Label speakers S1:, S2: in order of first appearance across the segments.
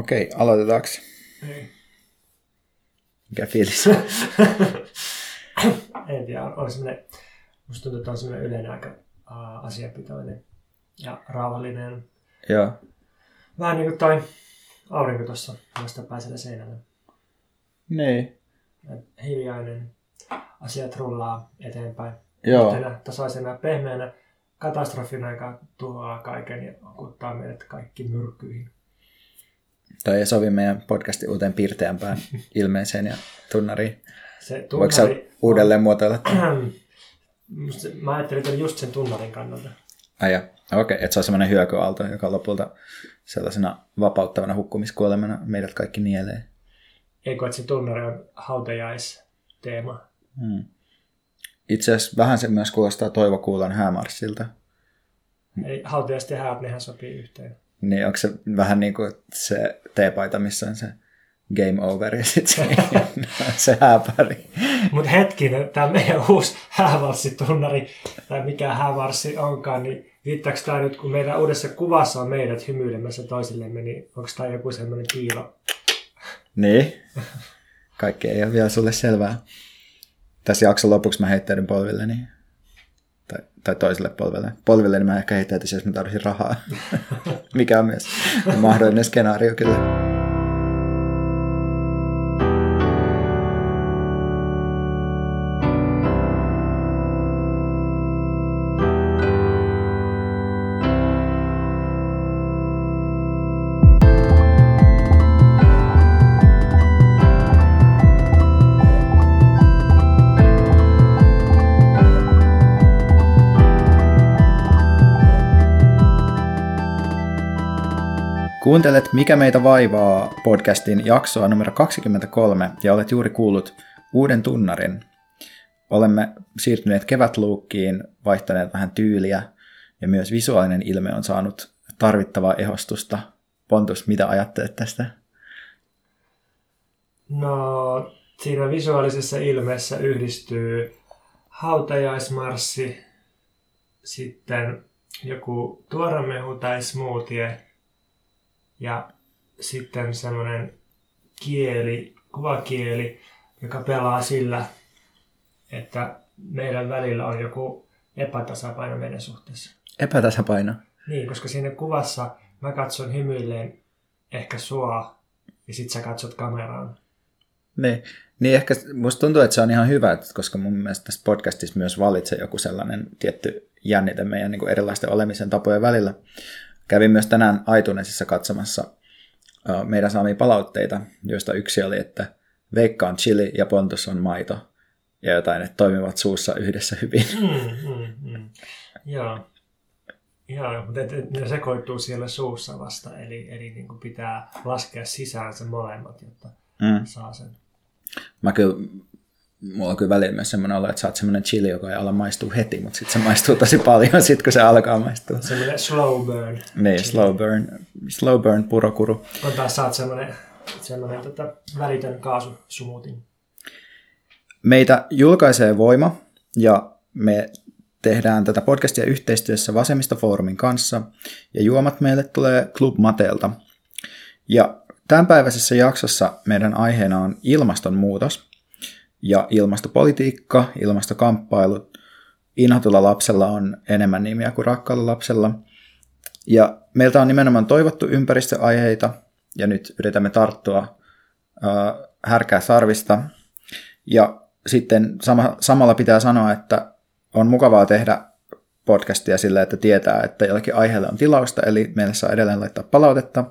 S1: Okei, aloitetaanko?
S2: Ei.
S1: Mikä fiilis?
S2: en tiedä, on semmoinen, musta tuntuu, että on semmoinen yleinen aika uh, asiapitoinen ja rauhallinen.
S1: Joo.
S2: Vähän niin kuin toi aurinko tuossa vastapäisellä seinällä.
S1: Niin.
S2: Hiljainen, asiat rullaa eteenpäin.
S1: Joo.
S2: Yhtenä tasaisena pehmeänä katastrofina, joka tuhoaa kaiken ja kuttaa meidät kaikki myrkkyihin.
S1: Toi ei sovi meidän podcastin uuteen piirteämpään ilmeeseen ja tunnariin.
S2: Se
S1: Voiko sä
S2: tunnari,
S1: uudelleen muotoilla?
S2: Mä ajattelin tämän just sen tunnarin kannalta.
S1: Ai ja, okei, että se on semmoinen hyökyaalto, joka lopulta sellaisena vapauttavana hukkumiskuolemana meidät kaikki nielee.
S2: Eikö, että se tunnari on hautajaisteema.
S1: Hmm. Itse asiassa vähän se myös kuulostaa Toivo Kuulan häämarssilta.
S2: Eli hautajaiset ja häät, nehän sopii yhteen.
S1: Niin onko se vähän niin kuin se teepaita, missä on se game over ja sitten se, se hääpari.
S2: Mutta hetkinen, tämä meidän uusi häävarssitunnari, tai mikä häävarssi onkaan, niin viittaako tämä nyt, kun meidän uudessa kuvassa on meidät hymyilemässä toisillemme, niin onko tämä joku semmoinen piilo?
S1: Niin. Kaikki ei ole vielä sulle selvää. Tässä jakson lopuksi mä heittäydyn polvilleni. Tai, tai toiselle polvelle. Polvilleni mä ehkä heittäytyisin, jos mä tarvitsin rahaa. Mikä on myös mahdollinen skenaario kyllä. Kuuntelet Mikä meitä vaivaa podcastin jaksoa numero 23 ja olet juuri kuullut uuden tunnarin. Olemme siirtyneet kevätluukkiin, vaihtaneet vähän tyyliä ja myös visuaalinen ilme on saanut tarvittavaa ehostusta. Pontus, mitä ajattelet tästä?
S2: No, siinä visuaalisessa ilmeessä yhdistyy hautajaismarssi, sitten joku tuoremehu tai smoothie ja sitten semmoinen kieli, kuvakieli, joka pelaa sillä, että meidän välillä on joku epätasapaino meidän suhteessa.
S1: Epätasapaino.
S2: Niin, koska siinä kuvassa mä katson hymyilleen ehkä sua ja sit sä katsot kameraan.
S1: Niin, niin ehkä musta tuntuu, että se on ihan hyvä, koska mun mielestä tässä podcastissa myös valitsee joku sellainen tietty jännite meidän niin kuin erilaisten olemisen tapojen välillä. Kävin myös tänään iTunesissa katsomassa meidän saamia palautteita, joista yksi oli, että Veikka on chili ja Pontus on maito. Ja jotain, että toimivat suussa yhdessä hyvin.
S2: Mm, mm, mm. Joo. Joo, mutta ne sekoittuu siellä suussa vasta, eli, eli niin kuin pitää laskea sisään se molemmat, jotta
S1: Mm.
S2: saa sen.
S1: Mä kyllä, mulla on kyllä välillä myös semmoinen olo, että sä oot semmoinen chili, joka ei ala maistua heti, mutta sitten se maistuu tosi paljon sit, kun se alkaa maistua.
S2: Semmoinen slow burn.
S1: Niin, slow burn, slow burn purokuru.
S2: On taas saat semmoinen, semmoinen tota, välitön kaasusumutin.
S1: Meitä julkaisee Voima ja me tehdään tätä podcastia yhteistyössä Vasemmistofoorumin kanssa ja juomat meille tulee Club Mateelta. Ja tämänpäiväisessä jaksossa meidän aiheena on ilmastonmuutos ja ilmastopolitiikka, ilmastokamppailut. Inhotulla lapsella on enemmän nimiä kuin rakkaalla lapsella. Ja meiltä on nimenomaan toivottu ympäristöaiheita ja nyt yritämme tarttua äh, härkää sarvista. Ja sitten sama, samalla pitää sanoa, että on mukavaa tehdä podcastia sillä, että tietää, että jollakin aiheelle on tilausta, eli meille saa edelleen laittaa palautetta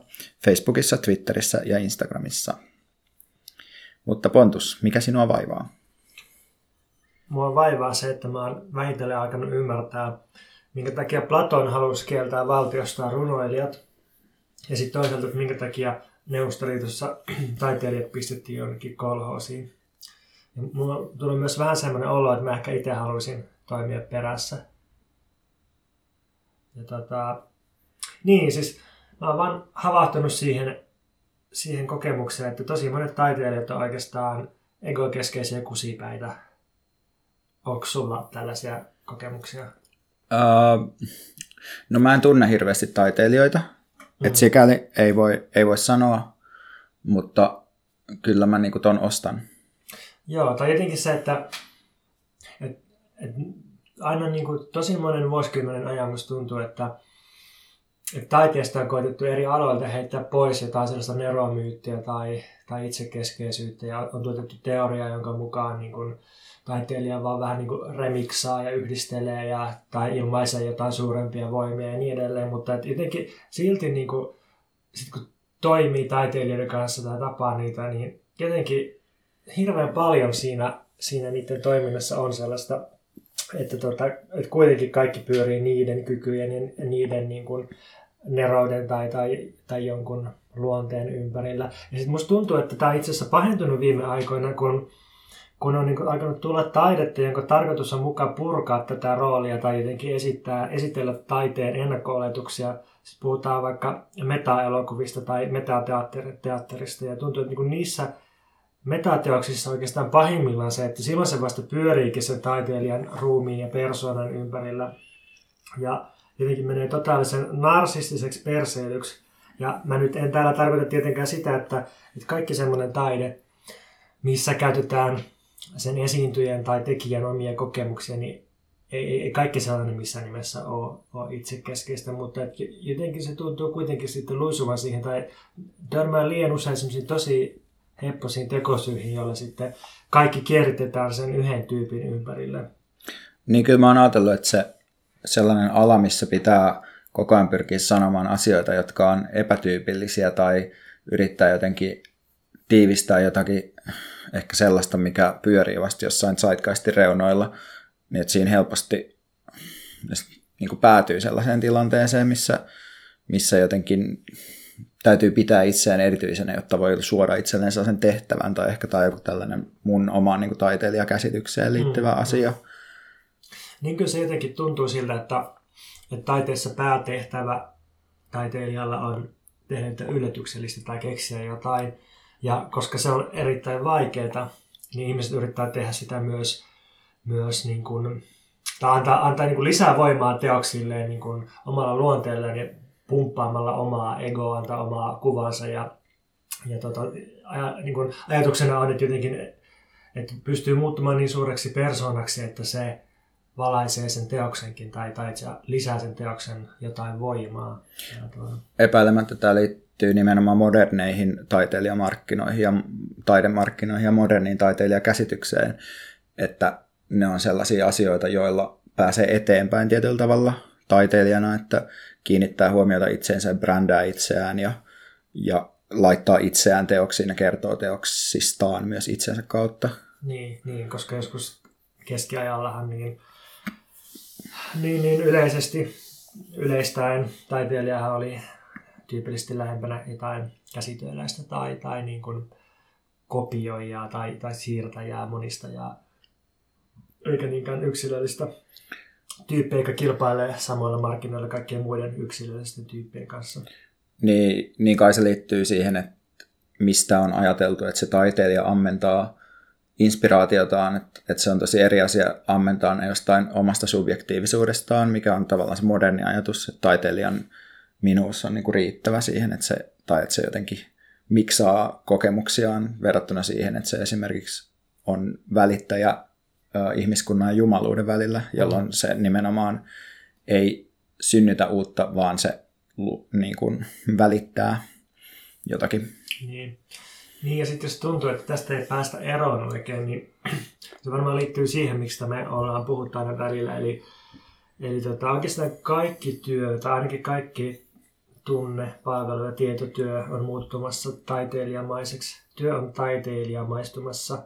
S1: Facebookissa, Twitterissä ja Instagramissa. Mutta Pontus, mikä sinua vaivaa?
S2: Mua vaivaa se, että mä oon vähitellen alkanut ymmärtää, minkä takia Platon halusi kieltää valtiostaan runoilijat. Ja sitten toisaalta, että minkä takia Neuvostoliitossa taiteilijat pistettiin jonnekin kolhoosiin. Ja mulla tullut myös vähän semmoinen olo, että mä ehkä itse haluaisin toimia perässä. Ja tota, niin, siis mä oon vaan havahtunut siihen, siihen kokemukseen, että tosi monet taiteilijat on oikeastaan egokeskeisiä kusipäitä. Onko sulla tällaisia kokemuksia?
S1: Uh, no mä en tunne hirveästi taiteilijoita, mm. et sikäli ei voi, ei voi sanoa, mutta kyllä mä niin ton ostan.
S2: Joo, tai jotenkin se, että, että, että aina niin kuin tosi monen vuosikymmenen ajan musta tuntuu, että, että taiteesta on koetettu eri aloilta heittää pois jotain sellaista neromyyttiä tai, tai itsekeskeisyyttä. Ja on tuotettu teoria, jonka mukaan niin kuin, taiteilija vaan vähän niin kuin remiksaa ja yhdistelee ja, tai ilmaisee jotain suurempia voimia ja niin edelleen, mutta että jotenkin silti niin kuin, sit kun toimii taiteilijoiden kanssa tai tapaa niitä, niin jotenkin hirveän paljon siinä, siinä niiden toiminnassa on sellaista, että, tota, että kuitenkin kaikki pyörii niiden kykyjen ja niiden niin kuin nerouden tai, tai, tai jonkun luonteen ympärillä. Ja sitten musta tuntuu, että tämä on itse asiassa pahentunut viime aikoina, kun kun on niin alkanut tulla taidetta, jonka tarkoitus on mukaan purkaa tätä roolia tai jotenkin esittää, esitellä taiteen ennakko-oletuksia. Siis puhutaan vaikka meta-elokuvista tai metateatterista ja tuntuu, että niin niissä metateoksissa oikeastaan pahimmillaan se, että silloin se vasta pyöriikin sen taiteilijan ruumiin ja persoonan ympärillä. Ja jotenkin menee totaalisen narsistiseksi perseilyksi. Ja mä nyt en täällä tarkoita tietenkään sitä, että, että kaikki semmoinen taide, missä käytetään sen esiintyjän tai tekijän omia kokemuksia, niin ei, ei kaikki sellainen missään nimessä ole, ole itsekeskeistä, mutta et jotenkin se tuntuu kuitenkin sitten luisuvan siihen tai törmää liian usein tosi hepposiin tekosyihin, joilla sitten kaikki kierritetään sen yhden tyypin ympärille.
S1: Niin kyllä mä oon ajatellut, että se sellainen ala, missä pitää koko ajan pyrkiä sanomaan asioita, jotka on epätyypillisiä tai yrittää jotenkin tiivistää jotakin ehkä sellaista, mikä pyörii vasta jossain zeitgeistin reunoilla, niin että siinä helposti niin kuin päätyy sellaiseen tilanteeseen, missä, missä jotenkin täytyy pitää itseään erityisenä, jotta voi suoda itselleen sellaisen tehtävän tai ehkä tai joku tällainen mun omaan niin kuin taiteilijakäsitykseen liittyvä mm, asia.
S2: Niin kyllä se jotenkin tuntuu siltä, että, että taiteessa päätehtävä taiteilijalla on tehdä yllätyksellistä tai keksiä jotain, ja koska se on erittäin vaikeaa, niin ihmiset yrittää tehdä sitä myös, myös niin kuin, tai antaa, antaa niin kuin lisää voimaa teoksilleen niin kuin omalla luonteelleen ja pumppaamalla omaa egoa, antaa omaa kuvansa. Ja, ja tota, aja, niin kuin ajatuksena on, että jotenkin että pystyy muuttumaan niin suureksi persoonaksi, että se valaisee sen teoksenkin tai, tai lisää sen teoksen jotain voimaa.
S1: Epäilemättä tämä liittyy liittyy nimenomaan moderneihin taiteilijamarkkinoihin ja taidemarkkinoihin ja moderniin taiteilijakäsitykseen, että ne on sellaisia asioita, joilla pääsee eteenpäin tietyllä tavalla taiteilijana, että kiinnittää huomiota itseensä, brändää itseään ja, ja laittaa itseään teoksiin ja kertoo teoksistaan myös itsensä kautta.
S2: Niin, niin koska joskus keskiajallahan niin, niin, niin yleisesti yleistäen taiteilijahan oli tyypillisesti lähempänä jotain käsityöläistä tai, tai niin kuin kopioijaa tai, tai siirtäjää, monistajaa, eikä niinkään yksilöllistä tyyppiä, joka kilpailee samoilla markkinoilla kaikkien muiden yksilöllisten tyyppien kanssa.
S1: Niin, niin kai se liittyy siihen, että mistä on ajateltu, että se taiteilija ammentaa inspiraatiotaan, että, että se on tosi eri asia ammentaa ne jostain omasta subjektiivisuudestaan, mikä on tavallaan se moderni ajatus, että taiteilijan minuus on niin kuin riittävä siihen, että se, tai että se jotenkin miksaa kokemuksiaan verrattuna siihen, että se esimerkiksi on välittäjä ihmiskunnan ja jumaluuden välillä, jolloin se nimenomaan ei synnytä uutta, vaan se niin kuin välittää jotakin.
S2: Niin. Niin, ja sitten jos tuntuu, että tästä ei päästä eroon oikein, niin se varmaan liittyy siihen, miksi me ollaan puhuttu aina välillä. Eli, eli tota, oikeastaan kaikki työ, tai ainakin kaikki tunne, palvelu ja tietotyö on muuttumassa taiteilijamaiseksi. Työ on taiteilijamaistumassa,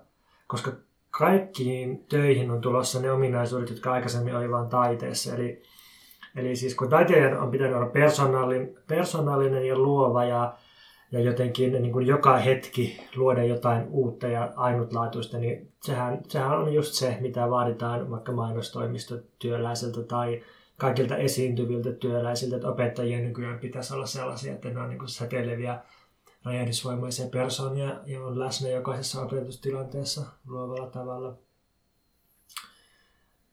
S2: koska kaikkiin töihin on tulossa ne ominaisuudet, jotka aikaisemmin oli vain taiteessa. Eli, eli siis kun taiteilijan on pitänyt olla persoonallinen, persoonallinen ja luova ja, ja jotenkin niin kuin joka hetki luoda jotain uutta ja ainutlaatuista, niin sehän, sehän on just se, mitä vaaditaan vaikka mainostoimistotyöläiseltä tai kaikilta esiintyviltä työläisiltä, että opettajien nykyään pitäisi olla sellaisia, että ne on niin säteileviä räjähdysvoimaisia persoonia ja on läsnä jokaisessa opetustilanteessa luovalla tavalla.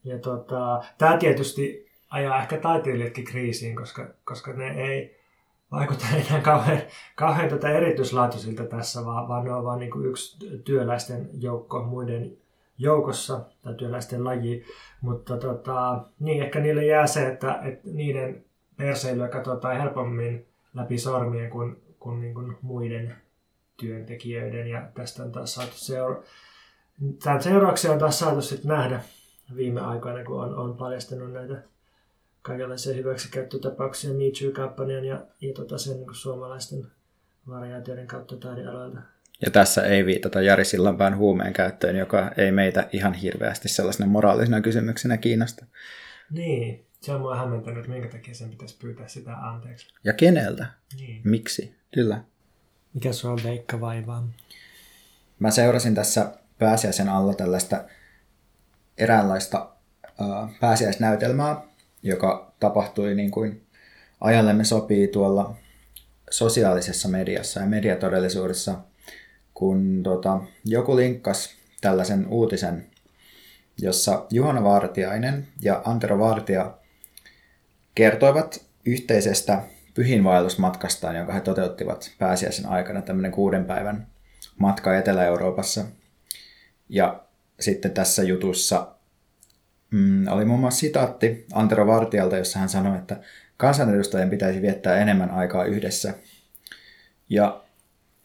S2: Ja tota, tämä tietysti ajaa ehkä taiteilijatkin kriisiin, koska, koska ne ei, vaikuta enää kauhean, kauhean tuota erityislaatuisilta tässä, vaan, vaan ne on vain niin yksi työläisten joukko muiden joukossa tai työläisten laji. Mutta tota, niin, ehkä niille jää se, että, että niiden perseilyä katsotaan helpommin läpi sormien kuin, kuin, niin kuin muiden työntekijöiden. Ja tästä on taas saatu seura- Tämän seurauksia on taas saatu sitten nähdä viime aikoina, kun on, on paljastunut näitä kaikenlaisia hyväksikäyttötapauksia Me Too-kampanjan ja, ja tota sen niin suomalaisten variaatioiden kautta taidealoilta.
S1: Ja tässä ei viitata Jari Sillanpään huumeen käyttöön, joka ei meitä ihan hirveästi sellaisena moraalisena kysymyksenä kiinnosta.
S2: Niin, se on mua hämmentänyt, että minkä takia sen pitäisi pyytää sitä anteeksi.
S1: Ja keneltä?
S2: Niin.
S1: Miksi? Kyllä.
S2: Mikä sua veikka vaivaa?
S1: Mä seurasin tässä pääsiäisen alla tällaista eräänlaista äh, pääsiäisnäytelmää, joka tapahtui niin kuin ajallemme sopii tuolla sosiaalisessa mediassa ja mediatodellisuudessa, kun tota, joku linkkas tällaisen uutisen, jossa Juhana Vartiainen ja Antero Vartija kertoivat yhteisestä pyhinvaellusmatkastaan, jonka he toteuttivat pääsiäisen aikana, tämmöinen kuuden päivän matka Etelä-Euroopassa. Ja sitten tässä jutussa mm, oli muun muassa sitaatti Antero Vartijalta, jossa hän sanoi, että kansanedustajien pitäisi viettää enemmän aikaa yhdessä. Ja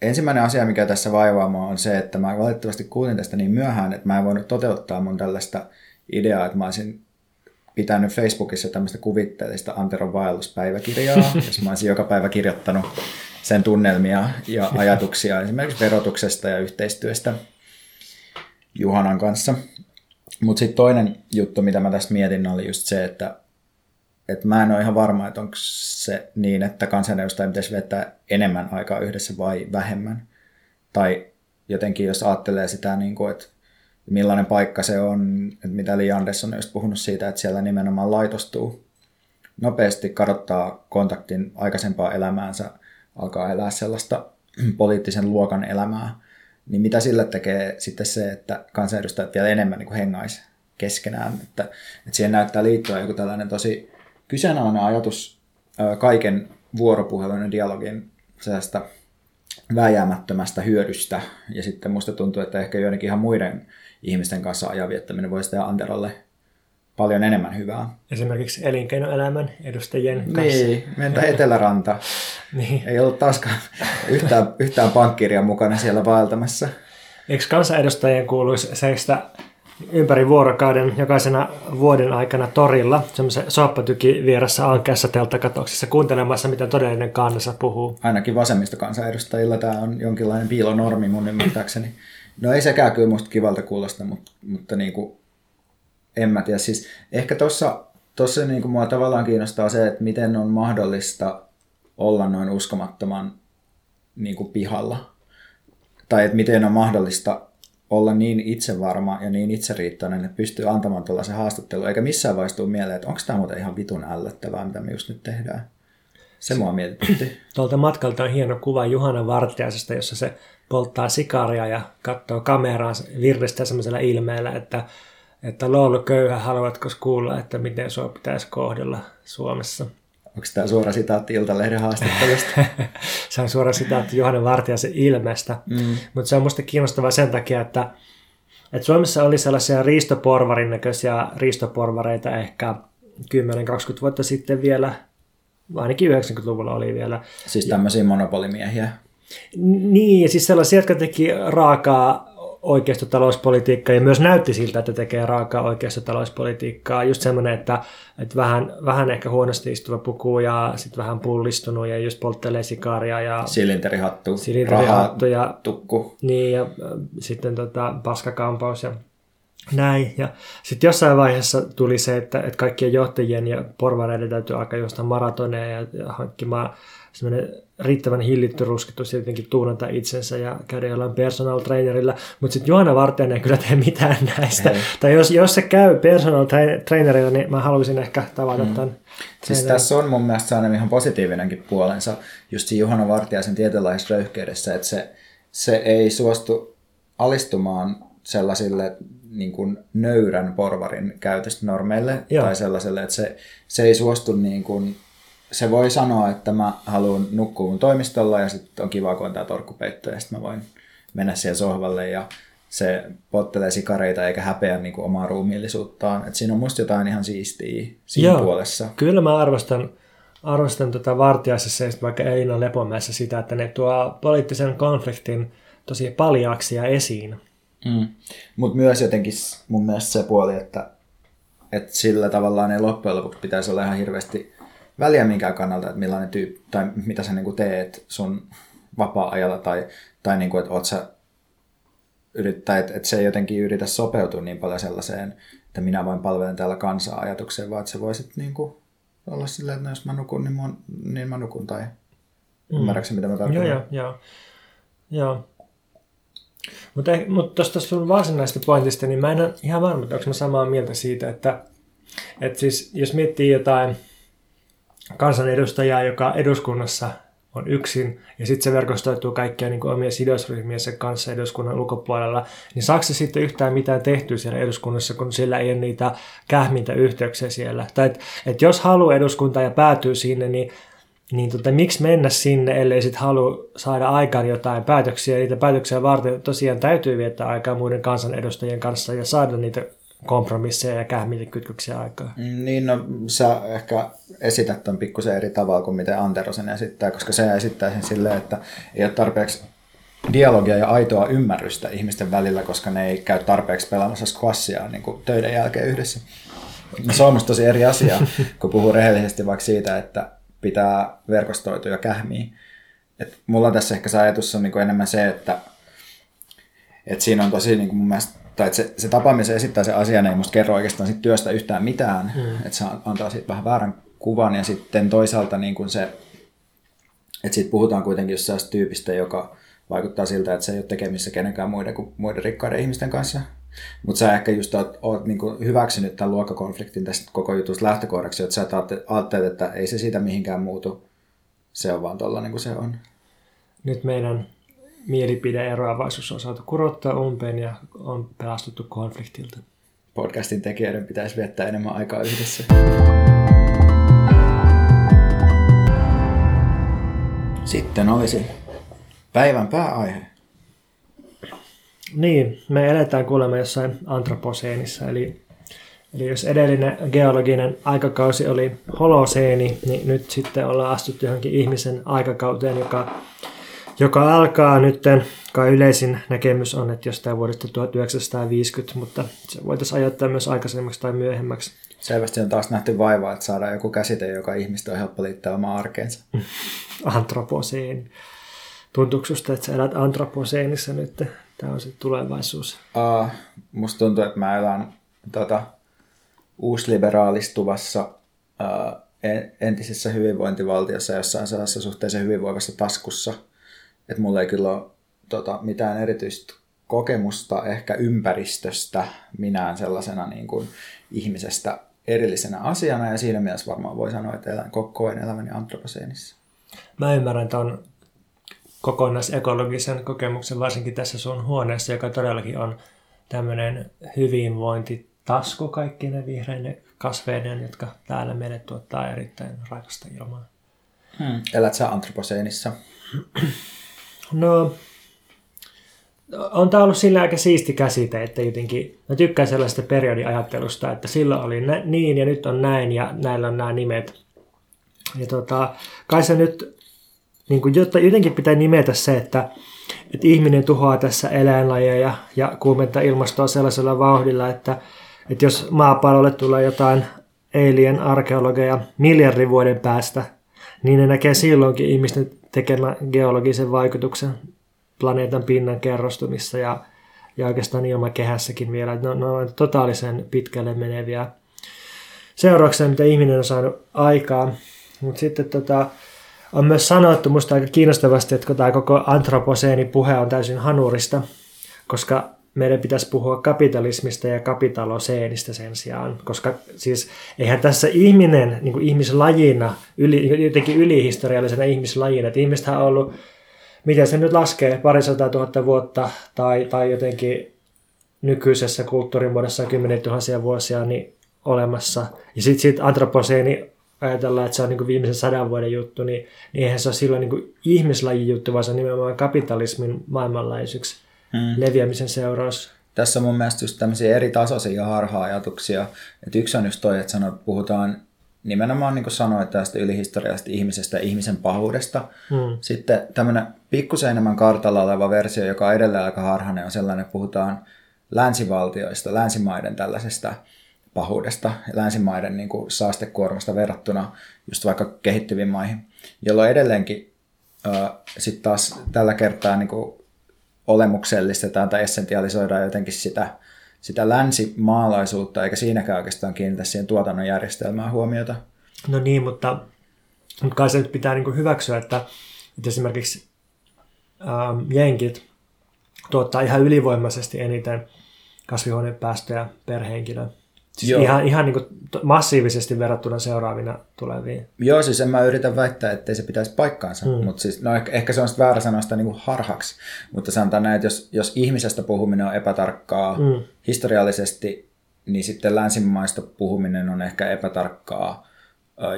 S1: ensimmäinen asia, mikä tässä vaivaa mua, on se, että mä valitettavasti kuulin tästä niin myöhään, että mä en voinut toteuttaa mun tällaista ideaa, että mä olisin pitänyt Facebookissa tämmöistä kuvitteellista Anteron vaelluspäiväkirjaa, jos mä olisin joka päivä kirjoittanut sen tunnelmia ja ajatuksia esimerkiksi verotuksesta ja yhteistyöstä Juhanan kanssa. Mutta sitten toinen juttu, mitä mä tästä mietin, oli just se, että, että mä en ole ihan varma, että onko se niin, että kansanedustajien pitäisi viettää enemmän aikaa yhdessä vai vähemmän. Tai jotenkin jos ajattelee sitä, niin kuin, että millainen paikka se on, että mitä Li Andersson on just puhunut siitä, että siellä nimenomaan laitostuu nopeasti, kadottaa kontaktin aikaisempaa elämäänsä, alkaa elää sellaista poliittisen luokan elämää, niin mitä sillä tekee sitten se, että kansanedustajat vielä enemmän niin hengaisi keskenään, että, että siihen näyttää liittyä joku tällainen tosi kyseenalainen ajatus kaiken vuoropuhelun ja dialogin sellaista vääjäämättömästä hyödystä, ja sitten musta tuntuu, että ehkä joidenkin ihan muiden ihmisten kanssa ajan viettäminen voisi tehdä Anderolle paljon enemmän hyvää.
S2: Esimerkiksi elinkeinoelämän edustajien kanssa.
S1: Niin, mentä Eteläranta. niin. Ei ollut taaskaan yhtään, yhtään pankkiria mukana siellä vaeltamassa.
S2: Eikö kansanedustajien kuuluisi seistä ympäri vuorokauden jokaisena vuoden aikana torilla semmoisen soppatyki vieressä ankeassa telttakatoksessa kuuntelemassa, mitä todellinen kansa puhuu.
S1: Ainakin vasemmista kansanedustajilla tämä on jonkinlainen piilonormi mun ymmärtääkseni. No ei sekään kyllä musta kivalta kuulosta, mutta, mutta niin kuin, en mä tiedä. Siis ehkä tuossa tossa niin kuin mua tavallaan kiinnostaa se, että miten on mahdollista olla noin uskomattoman niin kuin pihalla. Tai että miten on mahdollista olla niin itsevarma ja niin itseriittainen, että pystyy antamaan tuollaisen haastattelun, eikä missään vaiheessa tule mieleen, että onko tämä muuten ihan vitun ällöttävää, mitä me just nyt tehdään. Se mua mietitytti.
S2: Tuolta matkalta on hieno kuva Juhana Vartiaisesta, jossa se polttaa sikaria ja katsoo kameraan virristä semmoisella ilmeellä, että, että Loolu köyhä, haluatko kuulla, että miten sua pitäisi kohdella Suomessa?
S1: Onko tämä suora sitaatti Iltalehden haastattelusta?
S2: se on suora sitaatti Johanna Vartiaisen ilmestä, mm. mutta se on minusta kiinnostavaa sen takia, että, että Suomessa oli sellaisia riistoporvarin näköisiä riistoporvareita ehkä 10-20 vuotta sitten vielä, ainakin 90-luvulla oli vielä.
S1: Siis tämmöisiä monopolimiehiä?
S2: Niin, ja siis sellaisia, jotka teki raakaa oikeistotalouspolitiikkaa ja myös näytti siltä, että tekee raakaa oikeistotalouspolitiikkaa. Just semmoinen, että, että vähän, vähän ehkä huonosti istuva puku ja sitten vähän pullistunut ja just polttelee sikaria. Ja
S1: silinterihattu,
S2: silinterihattu ja,
S1: tukku.
S2: Niin, ja sitten tota, paskakampaus ja näin. Ja sitten jossain vaiheessa tuli se, että, että kaikkien johtajien ja porvareiden täytyy alkaa juosta maratoneja ja, ja hankkimaan semmoinen riittävän hillitty ruskitus ja jotenkin tuunata itsensä ja käydä jollain personal trainerilla. Mutta sitten Johanna Vartijainen ei kyllä tee mitään näistä. Ei. Tai jos, jos se käy personal trainerilla, niin mä haluaisin ehkä tavata mm. tämän.
S1: Siis tässä on mun mielestä sellainen ihan positiivinenkin puolensa just siinä Johanna Vartijaisen tietynlaisessa röyhkeydessä, että se, se ei suostu alistumaan sellaisille niin kuin nöyrän porvarin käytöstä normeille Joo. tai sellaiselle, että se, se ei suostu niin kuin se voi sanoa, että mä haluan nukkua mun toimistolla ja sitten on kiva, kun on tää torkkupeitto ja sitten mä voin mennä siihen sohvalle ja se pottelee sikareita eikä häpeä niin kuin omaa ruumiillisuuttaan. Et siinä on musta jotain ihan siistiä siinä Joo, puolessa.
S2: Kyllä mä arvostan, arvostan tota vartiaisessa ja vaikka Elina Lepomäessä sitä, että ne tuo poliittisen konfliktin tosi paljaaksi ja esiin.
S1: Mm. Mutta myös jotenkin mun mielestä se puoli, että, että sillä tavallaan ei loppujen lopuksi pitäisi olla ihan hirveästi väliä minkään kannalta, että millainen tyyppi, tai mitä sä niin teet sun vapaa-ajalla, tai, tai niin kuin, että oot sä yrittää, että, että se ei jotenkin yritä sopeutua niin paljon sellaiseen, että minä vain palvelen täällä kansaa ajatukseen, vaan että se voisit niin kuin olla silleen, että no jos mä nukun, niin, mun, niin mä nukun, tai mm. ymmärrätkö mitä mä tarkoitan?
S2: Joo, joo, joo. joo. Mutta mut tuosta sun varsinaisesta pointista, niin mä en ole ihan varma, että onko mä samaa mieltä siitä, että, että siis jos miettii jotain kansanedustajaa, joka eduskunnassa on yksin, ja sitten se verkostoituu kaikkia niin omia sidosryhmiensä kanssa eduskunnan ulkopuolella, niin saako se sitten yhtään mitään tehtyä siellä eduskunnassa, kun sillä ei ole niitä kähmintä yhteyksiä siellä? Tai että et jos haluaa eduskuntaa ja päätyy sinne, niin niin tota, miksi mennä sinne, ellei sitten halua saada aikaan jotain päätöksiä. Niitä päätöksiä varten tosiaan täytyy viettää aikaa muiden kansanedustajien kanssa ja saada niitä kompromisseja ja kähmitä kytköksiä aikaa.
S1: Mm, niin, no sä ehkä esität tämän pikkusen eri tavalla kuin miten Anderosen esittää, koska se esittää sen silleen, että ei ole tarpeeksi dialogia ja aitoa ymmärrystä ihmisten välillä, koska ne ei käy tarpeeksi pelaamassa squashia niin kuin töiden jälkeen yhdessä. No, se on musta tosi eri asia, kun puhuu rehellisesti vaikka siitä, että pitää verkostoitua ja kähmiä. Et mulla tässä ehkä se ajatus on niin kuin enemmän se, että, että siinä on tosi niin kuin mun mielestä tai että se, se tapa, missä se esittää se asian, ei musta kerro oikeastaan sit työstä yhtään mitään, mm. että se antaa siitä vähän väärän kuvan, ja sitten toisaalta niin kuin se, että siitä puhutaan kuitenkin jossain tyypistä, joka vaikuttaa siltä, että se ei ole tekemissä kenenkään muiden kuin muiden rikkaiden ihmisten kanssa. Mutta sä ehkä just oot, oot niin kuin hyväksynyt tämän luokkakonfliktin tästä koko jutusta lähtökohdaksi, että sä ajattelet, että ei se siitä mihinkään muutu. Se on vaan tuolla niin kuin se on.
S2: Nyt meidän mielipideeroavaisuus on saatu kurottaa umpeen ja on pelastuttu konfliktilta.
S1: Podcastin tekijöiden pitäisi viettää enemmän aikaa yhdessä. Sitten olisi päivän pääaihe.
S2: Niin, me eletään kuulemma jossain antroposeenissa, eli, eli jos edellinen geologinen aikakausi oli holoseeni, niin nyt sitten ollaan astuttu johonkin ihmisen aikakauteen, joka joka alkaa nyt, kai yleisin näkemys on, että jostain vuodesta 1950, mutta se voitaisiin ajoittaa myös aikaisemmaksi tai myöhemmäksi.
S1: Selvästi on taas nähty vaivaa, että saadaan joku käsite, joka ihmistä on helppo liittää omaan arkeensa.
S2: Antroposeeni. Tuntuuko susta, että sä elät antroposeenissa nyt? Tämä on sitten tulevaisuus.
S1: Uh, musta tuntuu, että mä elän tota, uusliberaalistuvassa uh, entisessä hyvinvointivaltiossa jossain sellaisessa suhteessa hyvinvoivassa taskussa – että mulla ei kyllä ole tota, mitään erityistä kokemusta ehkä ympäristöstä minään sellaisena niin kuin ihmisestä erillisenä asiana ja siinä mielessä varmaan voi sanoa, että elän, koen elämäni antroposeenissa.
S2: Mä ymmärrän tuon kokonaisekologisen kokemuksen varsinkin tässä sun huoneessa, joka todellakin on tämmöinen hyvinvointitasku kaikki ne vihreiden kasveiden, jotka täällä meille tuottaa erittäin raikasta ilmaa.
S1: Hmm. Elät sä antroposeenissa?
S2: No, on tämä ollut sillä aika siisti käsite, että jotenkin, mä tykkään sellaista periodiajattelusta, että silloin oli nä- niin ja nyt on näin ja näillä on nämä nimet. Ja tota, kai se nyt, niin kuin, jotta jotenkin pitää nimetä se, että, että ihminen tuhoaa tässä eläinlajeja ja kuumentaa ilmastoa sellaisella vauhdilla, että, että jos maapallolle tulee jotain alien arkeologeja miljardin vuoden päästä, niin ne näkee silloinkin ihmisten tekemä geologisen vaikutuksen planeetan pinnan kerrostumissa ja, ja oikeastaan ilmakehässäkin vielä. Ne, ne on totaalisen pitkälle meneviä seurauksia, mitä ihminen on saanut aikaa. Mutta sitten tota, on myös sanottu musta aika kiinnostavasti, että tämä koko antroposeeni puhe on täysin hanurista, koska meidän pitäisi puhua kapitalismista ja kapitaloseenistä sen sijaan, koska siis eihän tässä ihminen niin ihmislajina, yli, jotenkin ylihistoriallisena ihmislajina, että ihmistähän on ollut, miten se nyt laskee, parisataa tuhatta vuotta tai, tai jotenkin nykyisessä kulttuurimuodossa kymmenen tuhansia vuosia niin olemassa. Ja sitten sit antroposeeni ajatellaan, että se on niin viimeisen sadan vuoden juttu, niin, niin eihän se ole silloin niin kuin ihmislajin juttu, vaan se on nimenomaan kapitalismin maailmanlaajuiseksi hmm. leviämisen seuraus.
S1: Tässä on mun mielestä just tämmöisiä eri tasoisia harha-ajatuksia. Että yksi on just toi, että sanot, puhutaan nimenomaan niin kuin sanoit tästä ylihistoriallisesta ihmisestä ja ihmisen pahuudesta. Hmm. Sitten tämmöinen pikkusen enemmän kartalla oleva versio, joka on edelleen aika harhainen, on sellainen, että puhutaan länsivaltioista, länsimaiden tällaisesta pahuudesta länsimaiden niin kuin saastekuormasta verrattuna just vaikka kehittyviin maihin, jolloin edelleenkin äh, sitten taas tällä kertaa niin kuin olemuksellistetaan tai essentialisoidaan jotenkin sitä, sitä länsimaalaisuutta, eikä siinäkään oikeastaan kiinnitä siihen tuotannon järjestelmään huomiota.
S2: No niin, mutta, mutta kai se nyt pitää niin hyväksyä, että, että esimerkiksi ähm, jenkit tuottaa ihan ylivoimaisesti eniten kasvihuonepäästöjä per henkilö. Siis Joo. ihan, ihan niin kuin massiivisesti verrattuna seuraavina tuleviin.
S1: Joo, siis en mä yritä väittää, ettei se pitäisi paikkaansa, mm. mutta siis, no ehkä, ehkä se on sitten väärä sanoa sitä niin kuin harhaksi, mutta sanotaan näin, että jos, jos ihmisestä puhuminen on epätarkkaa mm. historiallisesti, niin sitten länsimaista puhuminen on ehkä epätarkkaa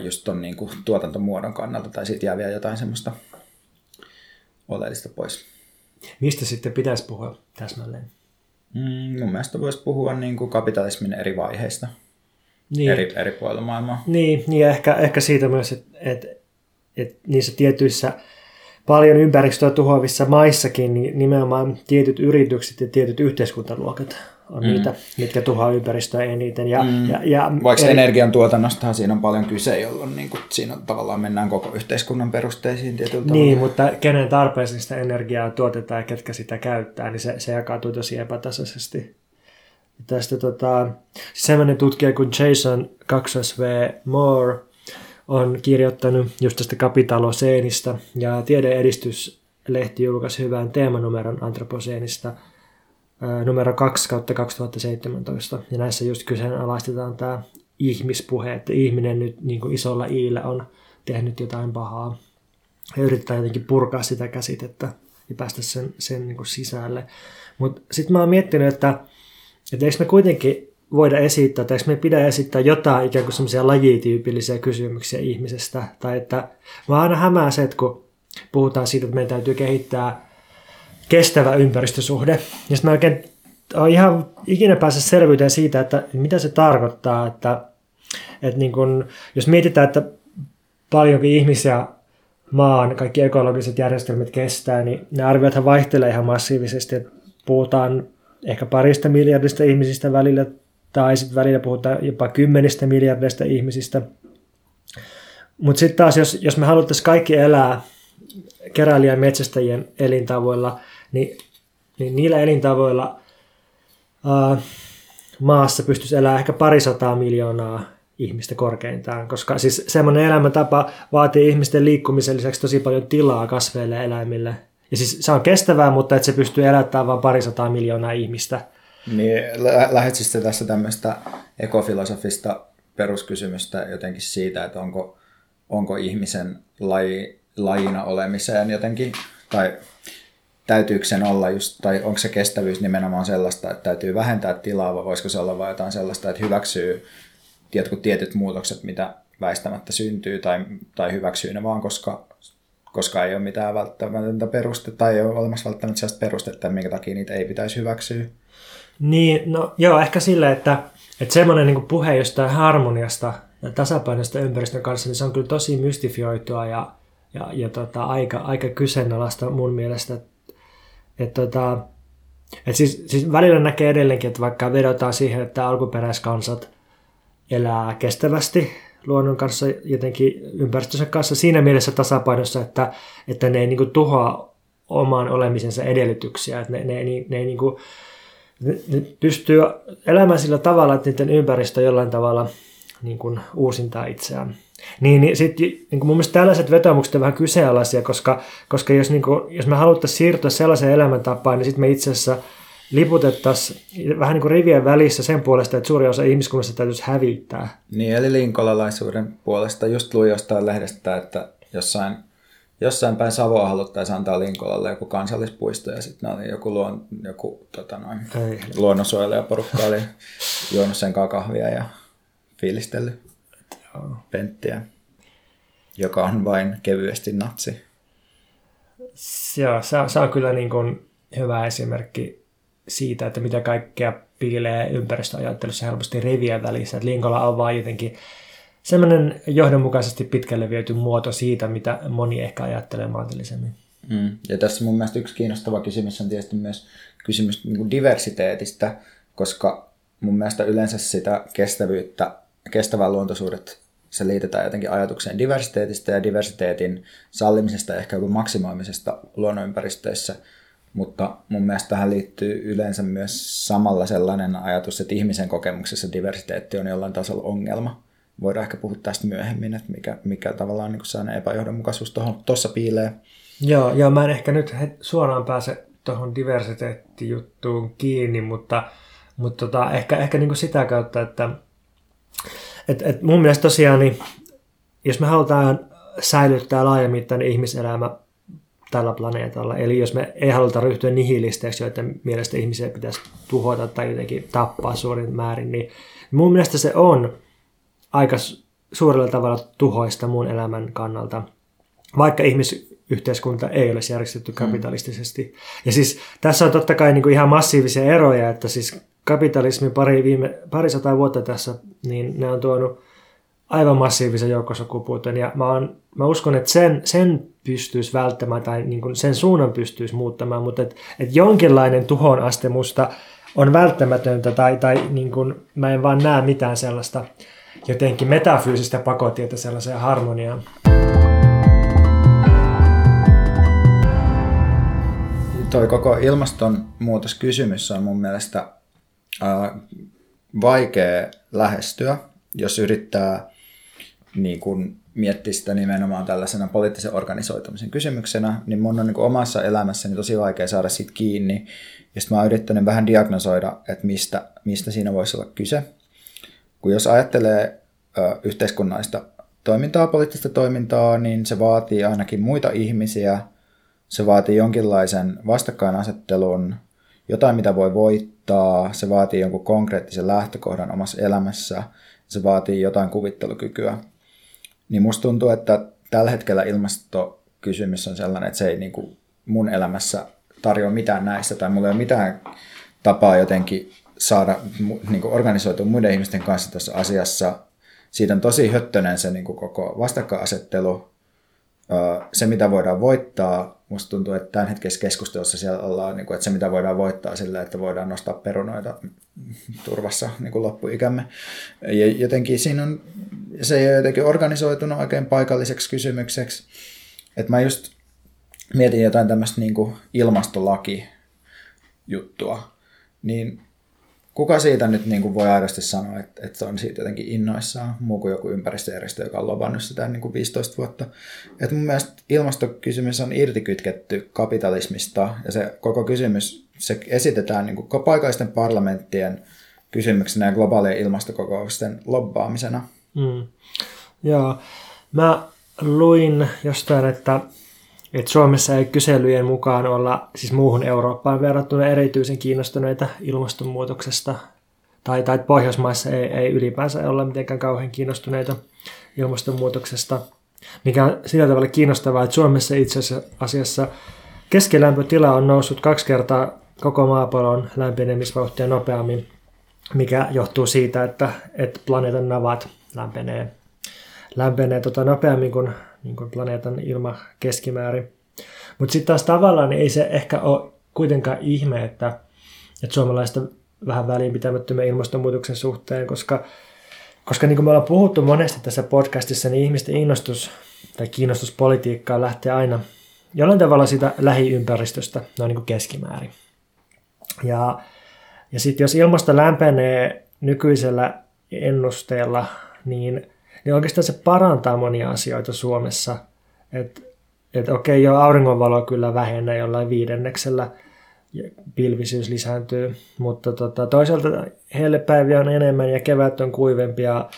S1: just ton niin kuin tuotantomuodon kannalta, tai siitä jää vielä jotain semmoista oleellista pois.
S2: Mistä sitten pitäisi puhua täsmälleen?
S1: Mm, mun mielestä voisi puhua niin kuin kapitalismin eri vaiheista niin. eri, eri puolilla maailmaa.
S2: Niin, niin ja ehkä, ehkä siitä myös, että et, et niissä tietyissä paljon ympäristöä tuhoavissa maissakin niin nimenomaan tietyt yritykset ja tietyt yhteiskuntaluokat on mm. niitä, mitkä tuhoaa ympäristöä eniten. Ja, mm. ja, ja
S1: Vaikka eri... energiantuotannostahan siinä on paljon kyse, jolloin niin kuin, siinä tavallaan mennään koko yhteiskunnan perusteisiin tietyllä
S2: tavalla. Niin, mutta kenen tarpeeseen sitä energiaa tuotetaan ja ketkä sitä käyttää, niin se, se jakautuu tosi epätasaisesti. Tästä tota, sellainen tutkija kuin Jason 2V Moore on kirjoittanut just tästä kapitaloseenista ja tiedeedistyslehti julkaisi hyvän teemanumeron antroposeenista – numero 2 kautta 2017. Ja näissä just kyseenalaistetaan tämä ihmispuhe, että ihminen nyt niin kuin isolla iillä on tehnyt jotain pahaa. Ja yritetään jotenkin purkaa sitä käsitettä ja päästä sen, sen niin kuin sisälle. Mutta sitten mä oon miettinyt, että, että eikö me kuitenkin voida esittää, tai eikö me pidä esittää jotain ikään kuin semmoisia lajityypillisiä kysymyksiä ihmisestä. Tai että mä aina hämää se, että kun puhutaan siitä, että meidän täytyy kehittää kestävä ympäristösuhde. Ja sitten mä oikein olen ihan ikinä pääse selvyyteen siitä, että mitä se tarkoittaa, että, että niin kun, jos mietitään, että paljonkin ihmisiä maan kaikki ekologiset järjestelmät kestää, niin ne arviothan vaihtelee ihan massiivisesti. Puhutaan ehkä parista miljardista ihmisistä välillä, tai sitten välillä puhutaan jopa kymmenistä miljardista ihmisistä. Mutta sitten taas, jos, jos me haluttaisiin kaikki elää keräilijän metsästäjien elintavoilla, niin, niin niillä elintavoilla ää, maassa pystyisi elämään ehkä parisataa miljoonaa ihmistä korkeintaan, koska siis semmoinen elämäntapa vaatii ihmisten liikkumisen lisäksi tosi paljon tilaa kasveille ja eläimille. Ja siis se on kestävää, mutta että se pystyy elättämään vain parisataa miljoonaa ihmistä.
S1: Niin, lä- lähetsit tässä tämmöistä ekofilosofista peruskysymystä jotenkin siitä, että onko, onko ihmisen laji, lajina olemiseen jotenkin, tai täytyykö sen olla just, tai onko se kestävyys nimenomaan sellaista, että täytyy vähentää tilaa, vai voisiko se olla vain jotain sellaista, että hyväksyy jotkut tietyt muutokset, mitä väistämättä syntyy, tai, tai hyväksyy ne vaan, koska, koska ei ole mitään välttämätöntä perustetta, tai ei ole olemassa välttämättä sellaista perustetta, minkä takia niitä ei pitäisi hyväksyä.
S2: Niin, no joo, ehkä sillä, että, että semmoinen niin puhe jostain harmoniasta ja tasapainosta ympäristön kanssa, niin se on kyllä tosi mystifioitua ja, ja, ja tota, aika, aika kyseenalaista mun mielestä, et tota, et siis, siis välillä näkee edelleenkin, että vaikka vedotaan siihen, että alkuperäiskansat elää kestävästi luonnon kanssa, jotenkin ympäristönsä kanssa siinä mielessä tasapainossa, että, että ne ei niin kuin, tuhoa oman olemisensa edellytyksiä, että ne, ne, ne, ne, niin kuin, ne pystyy elämään sillä tavalla, että niiden ympäristö jollain tavalla niin kuin, uusintaa itseään. Niin, niin sit, niin mun mielestä tällaiset vetomukset on vähän kyseenalaisia, koska, koska jos, niin kuin, jos me haluttaisiin siirtyä sellaiseen elämäntapaan, niin sitten me itse asiassa liputettaisiin vähän niin kuin rivien välissä sen puolesta, että suuri osa ihmiskunnasta täytyisi hävittää.
S1: Niin, eli linkolalaisuuden puolesta. Just luin jostain lehdestä, että jossain, jossain päin Savoa haluttaisiin antaa Linkolalle joku kansallispuisto ja sitten oli joku, luon, joku tota noin, luonnonsuojelijaporukka oli juonut sen kahvia ja fiilistellyt Penttiä, joka on vain kevyesti natsi.
S2: Joo, se, on, se on kyllä niin kuin hyvä esimerkki siitä, että mitä kaikkea piilee ympäristöajattelussa helposti rivien välissä. Että Linkola on vain jotenkin semmoinen johdonmukaisesti pitkälle viety muoto siitä, mitä moni ehkä ajattelee maltillisemmin.
S1: Mm. Ja tässä mun mielestä yksi kiinnostava kysymys on tietysti myös kysymys niin kuin diversiteetistä, koska mun mielestä yleensä sitä kestävyyttä, kestävää luontosuudet, se liitetään jotenkin ajatukseen diversiteetistä ja diversiteetin sallimisesta ja ehkä joku maksimoimisesta luonnonympäristöissä. Mutta mun mielestä tähän liittyy yleensä myös samalla sellainen ajatus, että ihmisen kokemuksessa diversiteetti on jollain tasolla ongelma. Voidaan ehkä puhua tästä myöhemmin, että mikä, mikä tavallaan niin sellainen epäjohdonmukaisuus tuossa piilee.
S2: Joo, joo, mä en ehkä nyt suoraan pääse tuohon diversiteettijuttuun kiinni, mutta, mutta tota, ehkä, ehkä niin kuin sitä kautta, että et, et mun mielestä tosiaan, niin, jos me halutaan säilyttää laajamittainen ihmiselämä tällä planeetalla, eli jos me ei haluta ryhtyä nihilisteeksi, joiden mielestä ihmisiä pitäisi tuhota tai jotenkin tappaa suurin määrin, niin mun mielestä se on aika suurella tavalla tuhoista mun elämän kannalta, vaikka ihmisyhteiskunta ei ole järjestetty mm. kapitalistisesti. Ja siis tässä on totta kai niin kuin ihan massiivisia eroja, että siis kapitalismi pari, viime, pari sataa vuotta tässä, niin ne on tuonut aivan massiivisen joukkosukupuuton. Ja mä, on, mä uskon, että sen, sen pystyisi välttämään tai niin kuin sen suunnan pystyisi muuttamaan, mutta et, et jonkinlainen tuhon aste musta on välttämätöntä tai, tai niin kuin, mä en vaan näe mitään sellaista jotenkin metafyysistä pakotietä sellaiseen harmoniaan.
S1: Toi koko ilmastonmuutoskysymys on mun mielestä vaikea lähestyä, jos yrittää niin kuin miettiä sitä nimenomaan tällaisena poliittisen organisoitumisen kysymyksenä, niin mun on niin omassa elämässäni tosi vaikea saada siitä kiinni. Ja sitten mä oon yrittänyt vähän diagnosoida, että mistä, mistä siinä voisi olla kyse. Kun jos ajattelee ö, yhteiskunnallista toimintaa, poliittista toimintaa, niin se vaatii ainakin muita ihmisiä, se vaatii jonkinlaisen vastakkainasettelun, jotain mitä voi voittaa, se vaatii jonkun konkreettisen lähtökohdan omassa elämässä, se vaatii jotain kuvittelukykyä. Niin musta tuntuu, että tällä hetkellä ilmastokysymys on sellainen, että se ei niin kuin mun elämässä tarjoa mitään näistä, tai mulla ei ole mitään tapaa jotenkin saada niin kuin organisoitua muiden ihmisten kanssa tässä asiassa. Siitä on tosi höttönen se niin kuin koko vastakkainasettelu, se, mitä voidaan voittaa, musta tuntuu, että tämän hetkessä keskustelussa siellä ollaan, niin että se, mitä voidaan voittaa sillä, että voidaan nostaa perunoita turvassa niin kuin loppuikämme. Ja jotenkin siinä on, se ei ole jotenkin organisoitunut oikein paikalliseksi kysymykseksi. Että mä just mietin jotain tämmöistä niin ilmastolaki juttua, niin kuka siitä nyt niin kuin voi aidosti sanoa, että, että on siitä jotenkin innoissaan, muu kuin joku ympäristöjärjestö, joka on lobannut sitä niin kuin 15 vuotta. Et mun mielestä ilmastokysymys on irtikytketty kapitalismista ja se koko kysymys, se esitetään niin kuin paikallisten parlamenttien kysymyksenä ja globaalien ilmastokokousten lobbaamisena. Mm.
S2: Joo, mä luin jostain, että että Suomessa ei kyselyjen mukaan olla siis muuhun Eurooppaan verrattuna erityisen kiinnostuneita ilmastonmuutoksesta, tai, tai Pohjoismaissa ei, ei ylipäänsä olla mitenkään kauhean kiinnostuneita ilmastonmuutoksesta, mikä on sillä tavalla kiinnostavaa, että Suomessa itse asiassa keskilämpötila on noussut kaksi kertaa koko maapallon lämpenemisvauhtia nopeammin, mikä johtuu siitä, että, että planeetan navat lämpenee, lämpenee tota nopeammin kuin niin kuin planeetan ilma keskimäärin. Mutta sitten taas tavallaan niin ei se ehkä ole kuitenkaan ihme, että, että suomalaista vähän välinpitämättömiä ilmastonmuutoksen suhteen, koska, koska niin kuin me ollaan puhuttu monesti tässä podcastissa, niin ihmisten innostus tai kiinnostus politiikkaan lähtee aina jollain tavalla sitä lähiympäristöstä, noin niin kuin keskimäärin. Ja, ja sitten jos ilmasto lämpenee nykyisellä ennusteella, niin niin oikeastaan se parantaa monia asioita Suomessa. Että et okei, jo auringonvalo kyllä vähenee jollain viidenneksellä, pilvisyys lisääntyy, mutta tota, toisaalta hellepäiviä on enemmän ja kevät on kuivempi ja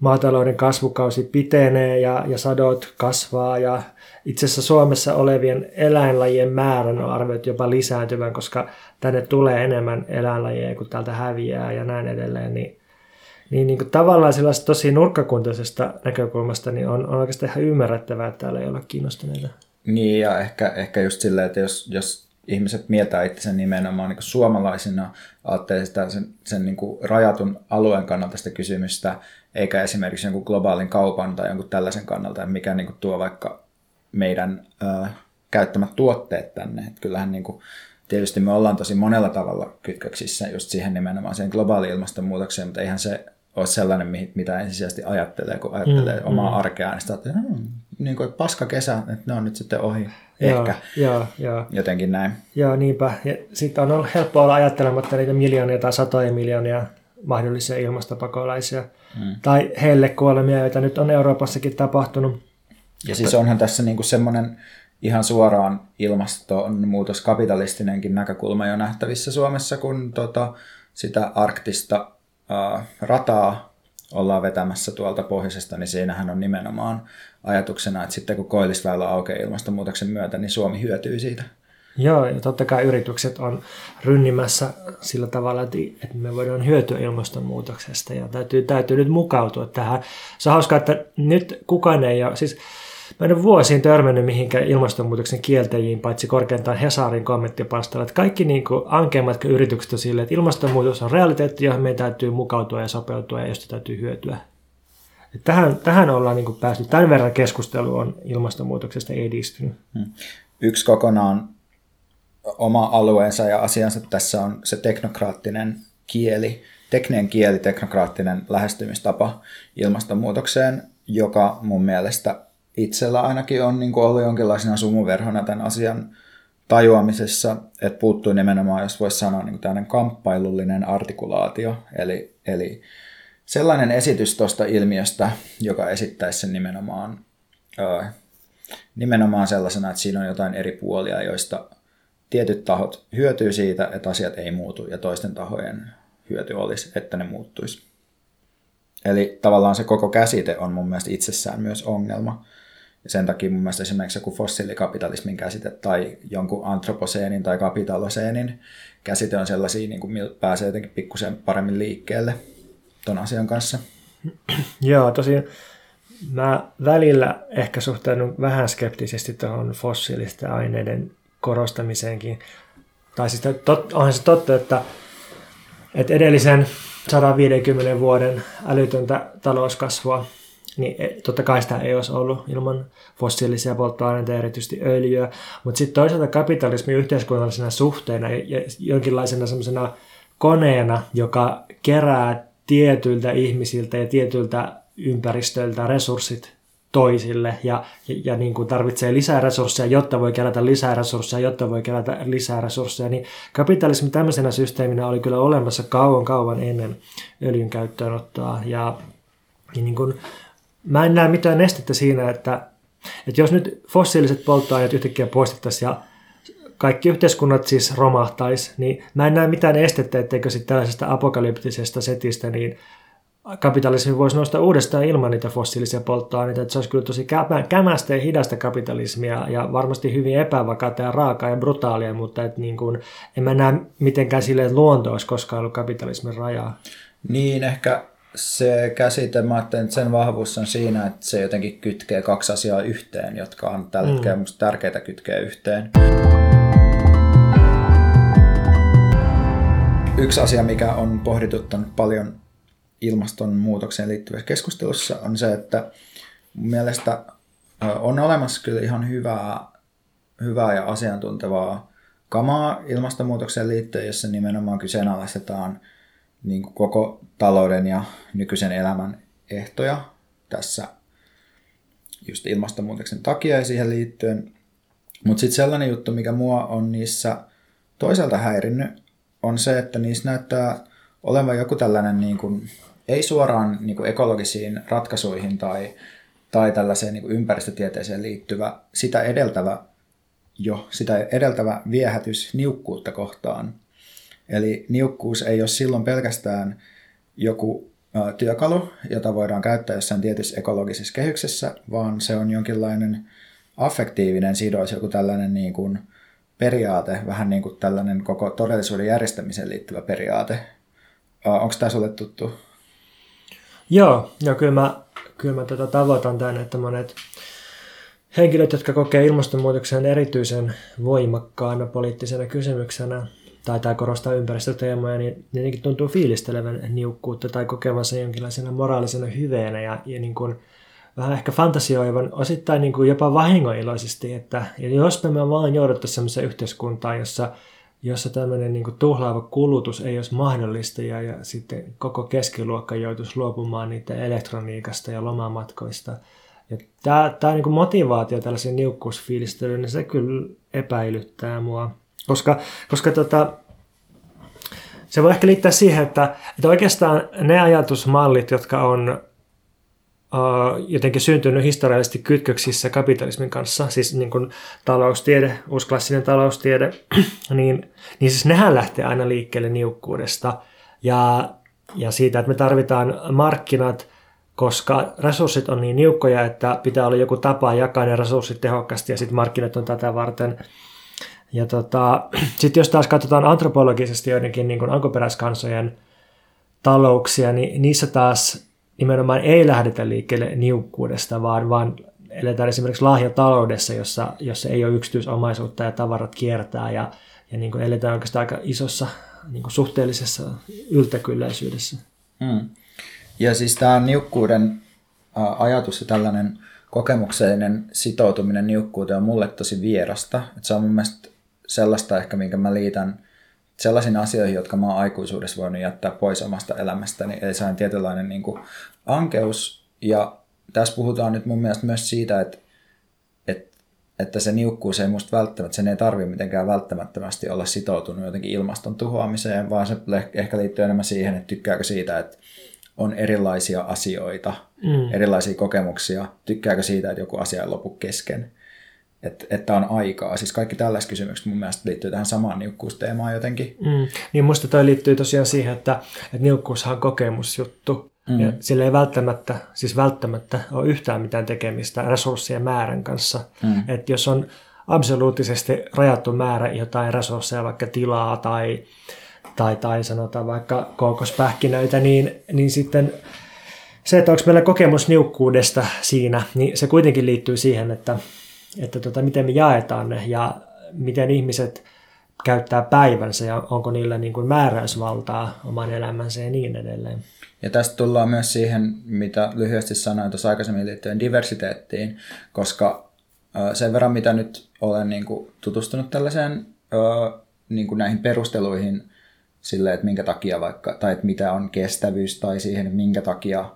S2: maatalouden kasvukausi pitenee ja, ja sadot kasvaa ja itse asiassa Suomessa olevien eläinlajien määrän on arvioitu jopa lisääntyvän, koska tänne tulee enemmän eläinlajeja kuin täältä häviää ja näin edelleen, niin niin, niin kuin tavallaan sellaisesta tosi nurkkakuntaisesta näkökulmasta niin on, on oikeastaan ihan ymmärrettävää, että täällä ei ole kiinnostuneita.
S1: Niin, ja ehkä, ehkä just silleen, että jos, jos ihmiset mietää itse nimenomaan niin suomalaisina, ajattelee sitä sen, sen niin kuin rajatun alueen kannalta sitä kysymystä, eikä esimerkiksi jonkun globaalin kaupan tai jonkun tällaisen kannalta, mikä niin kuin tuo vaikka meidän ö, käyttämät tuotteet tänne. Että kyllähän niin kuin, tietysti me ollaan tosi monella tavalla kytköksissä just siihen nimenomaan siihen globaaliin ilmastonmuutokseen, mutta eihän se ole sellainen, mitä ensisijaisesti ajattelee, kun ajattelee mm, omaa mm. arkeaan, niin sitä että hmm, niin kuin paska kesä, että ne on nyt sitten ohi. Ehkä.
S2: Joo, joo.
S1: Jotenkin näin.
S2: Joo, niinpä. Ja sitten on ollut helppoa olla ajattelematta niitä miljoonia tai satoja miljoonia mahdollisia ilmastopakolaisia. Hmm. Tai heille kuolemia, joita nyt on Euroopassakin tapahtunut.
S1: Ja siis onhan tässä niinku semmoinen ihan suoraan ilmastonmuutoskapitalistinenkin näkökulma jo nähtävissä Suomessa, kun tota, sitä arktista rataa ollaan vetämässä tuolta pohjoisesta, niin siinähän on nimenomaan ajatuksena, että sitten kun koillisväylä aukeaa ilmastonmuutoksen myötä, niin Suomi hyötyy siitä.
S2: Joo, ja totta kai yritykset on rynnimässä sillä tavalla, että me voidaan hyötyä ilmastonmuutoksesta ja täytyy, täytyy nyt mukautua tähän. Se on hauskaa, että nyt kukaan ei ole, siis Mä en ole vuosiin törmännyt mihinkään ilmastonmuutoksen kieltäjiin, paitsi korkeintaan Hesarin kommenttipalstalla. Että kaikki niin kuin ankeimmat yritykset on sille, että ilmastonmuutos on realiteetti, johon meidän täytyy mukautua ja sopeutua ja josta täytyy hyötyä. Että tähän, tähän ollaan niin kuin päästy. Tämän verran keskustelu on ilmastonmuutoksesta edistynyt. Hmm.
S1: Yksi kokonaan oma alueensa ja asiansa tässä on se teknokraattinen kieli, tekninen kieli, teknokraattinen lähestymistapa ilmastonmuutokseen, joka mun mielestä itsellä ainakin on niin ollut jonkinlaisena sumuverhona tämän asian tajuamisessa, että puuttuu nimenomaan, jos voisi sanoa, niin tämmöinen kamppailullinen artikulaatio, eli, eli sellainen esitys tuosta ilmiöstä, joka esittäisi sen nimenomaan, ö, nimenomaan sellaisena, että siinä on jotain eri puolia, joista tietyt tahot hyötyy siitä, että asiat ei muutu, ja toisten tahojen hyöty olisi, että ne muuttuisi. Eli tavallaan se koko käsite on mun mielestä itsessään myös ongelma. Sen takia mun mielestä esimerkiksi joku fossiilikapitalismin käsite tai jonkun antroposeenin tai kapitaloseenin käsite on sellaisia, niin kuin pääsee jotenkin pikkusen paremmin liikkeelle ton asian kanssa.
S2: Joo, tosiaan mä välillä ehkä suhtaudun vähän skeptisesti tuohon fossiilisten aineiden korostamiseenkin. Tai siis tot, onhan se totta, että, että edellisen 150 vuoden älytöntä talouskasvua niin e, totta kai sitä ei olisi ollut ilman fossiilisia polttoaineita, erityisesti öljyä, mutta sitten toisaalta kapitalismi yhteiskunnallisena suhteena ja jonkinlaisena semmoisena koneena, joka kerää tietyiltä ihmisiltä ja tietyiltä ympäristöiltä resurssit toisille ja, ja, ja niin kuin tarvitsee lisää resursseja, jotta voi kerätä lisää resursseja, jotta voi kerätä lisää resursseja, niin kapitalismi tämmöisenä systeeminä oli kyllä olemassa kauan kauan ennen öljyn käyttöönottoa. Ja, ja niin kuin mä en näe mitään estettä siinä, että, että jos nyt fossiiliset polttoaineet yhtäkkiä poistettaisiin ja kaikki yhteiskunnat siis romahtaisi, niin mä en näe mitään estettä, etteikö sitten tällaisesta apokalyptisesta setistä, niin kapitalismi voisi nousta uudestaan ilman niitä fossiilisia polttoaineita. Että se olisi kyllä tosi kämästä ja hidasta kapitalismia ja varmasti hyvin epävakaata ja raakaa ja brutaalia, mutta et niin kuin, en mä näe mitenkään silleen, että luonto olisi koskaan ollut kapitalismin rajaa.
S1: Niin, ehkä se käsite, mä että sen vahvuus on siinä, että se jotenkin kytkee kaksi asiaa yhteen, jotka on tällä mm. hetkellä mm. tärkeitä kytkeä yhteen. Yksi asia, mikä on pohdituttanut paljon ilmastonmuutokseen liittyvässä keskustelussa, on se, että mun mielestä on olemassa kyllä ihan hyvää, hyvää ja asiantuntevaa kamaa ilmastonmuutokseen liittyen, jossa nimenomaan kyseenalaistetaan – niin kuin koko talouden ja nykyisen elämän ehtoja tässä just ilmastonmuutoksen takia ja siihen liittyen. Mutta sitten sellainen juttu, mikä mua on niissä toisaalta häirinnyt, on se, että niissä näyttää olevan joku tällainen niin kuin, ei suoraan niin kuin ekologisiin ratkaisuihin tai, tai tällaiseen niin kuin ympäristötieteeseen liittyvä, sitä edeltävä jo, sitä edeltävä viehätys niukkuutta kohtaan – Eli niukkuus ei ole silloin pelkästään joku työkalu, jota voidaan käyttää jossain tietyssä ekologisessa kehyksessä, vaan se on jonkinlainen affektiivinen sidos, joku tällainen niin kuin periaate, vähän niin kuin tällainen koko todellisuuden järjestämiseen liittyvä periaate. Onko tämä sulle tuttu?
S2: Joo, ja kyllä mä, kyllä mä tätä tavoitan tämän, että monet henkilöt, jotka kokee ilmastonmuutoksen erityisen voimakkaana poliittisena kysymyksenä, tai, tai korostaa ympäristöteemoja, niin jotenkin tuntuu fiilistelevän niukkuutta tai kokevansa jonkinlaisena moraalisena hyveenä ja, ja niin kuin, vähän ehkä fantasioivan osittain niin kuin jopa vahingoiloisesti, että jos me vaan jouduttaisiin sellaiseen yhteiskuntaan, jossa, jossa tämmöinen niin kuin tuhlaava kulutus ei olisi mahdollista ja, ja sitten koko keskiluokka joutuisi luopumaan niiden elektroniikasta ja lomamatkoista. Ja tämä, tämä niin kuin motivaatio tällaisen niukkuusfiilistelyyn, niin se kyllä epäilyttää mua. Koska, koska tota, se voi ehkä liittää siihen, että, että oikeastaan ne ajatusmallit, jotka on jotenkin syntynyt historiallisesti kytköksissä kapitalismin kanssa, siis niin kuin taloustiede, uusklassinen taloustiede, niin, niin siis nehän lähtee aina liikkeelle niukkuudesta ja, ja siitä, että me tarvitaan markkinat, koska resurssit on niin niukkoja, että pitää olla joku tapa jakaa ne resurssit tehokkaasti ja sitten markkinat on tätä varten. Ja tota, sitten jos taas katsotaan antropologisesti joidenkin niin kuin alkuperäiskansojen talouksia, niin niissä taas nimenomaan ei lähdetä liikkeelle niukkuudesta, vaan, vaan eletään esimerkiksi lahjataloudessa, jossa, jossa ei ole yksityisomaisuutta ja tavarat kiertää ja, ja niin kuin eletään oikeastaan aika isossa niin kuin suhteellisessa yltäkylläisyydessä.
S1: Hmm. Ja siis tämä niukkuuden ajatus ja tällainen kokemuksellinen sitoutuminen niukkuuteen on mulle tosi vierasta. Et se on mun mielestä sellaista ehkä, minkä mä liitän sellaisiin asioihin, jotka mä oon aikuisuudessa voinut jättää pois omasta elämästäni. Eli se on tietynlainen niin kuin ankeus. Ja tässä puhutaan nyt mun mielestä myös siitä, että, että, että se niukkuus ei musta välttämättä, sen ei tarvi mitenkään välttämättömästi olla sitoutunut jotenkin ilmaston tuhoamiseen, vaan se ehkä liittyy enemmän siihen, että tykkääkö siitä, että on erilaisia asioita, mm. erilaisia kokemuksia, tykkääkö siitä, että joku asia ei lopu kesken että, että on aikaa. Siis kaikki tällaiset kysymykset mun mielestä liittyy tähän samaan niukkuusteemaan jotenkin.
S2: Mm. Niin musta toi liittyy tosiaan siihen, että, että niukkuushan on kokemusjuttu. Mm. Ja sillä ei välttämättä, siis välttämättä ole yhtään mitään tekemistä resurssien määrän kanssa. Mm. Että jos on absoluuttisesti rajattu määrä jotain resursseja, vaikka tilaa tai, tai, tai sanotaan vaikka kookospähkinöitä, niin, niin sitten se, että onko meillä kokemus niukkuudesta siinä, niin se kuitenkin liittyy siihen, että, että tota, miten me jaetaan ne ja miten ihmiset käyttää päivänsä ja onko niillä niin kuin määräysvaltaa oman elämänsä ja niin edelleen.
S1: Ja tästä tullaan myös siihen, mitä lyhyesti sanoin tuossa aikaisemmin liittyen diversiteettiin, koska sen verran, mitä nyt olen niin kuin tutustunut tällaiseen niin kuin näihin perusteluihin sille, että minkä takia vaikka, tai että mitä on kestävyys tai siihen, minkä takia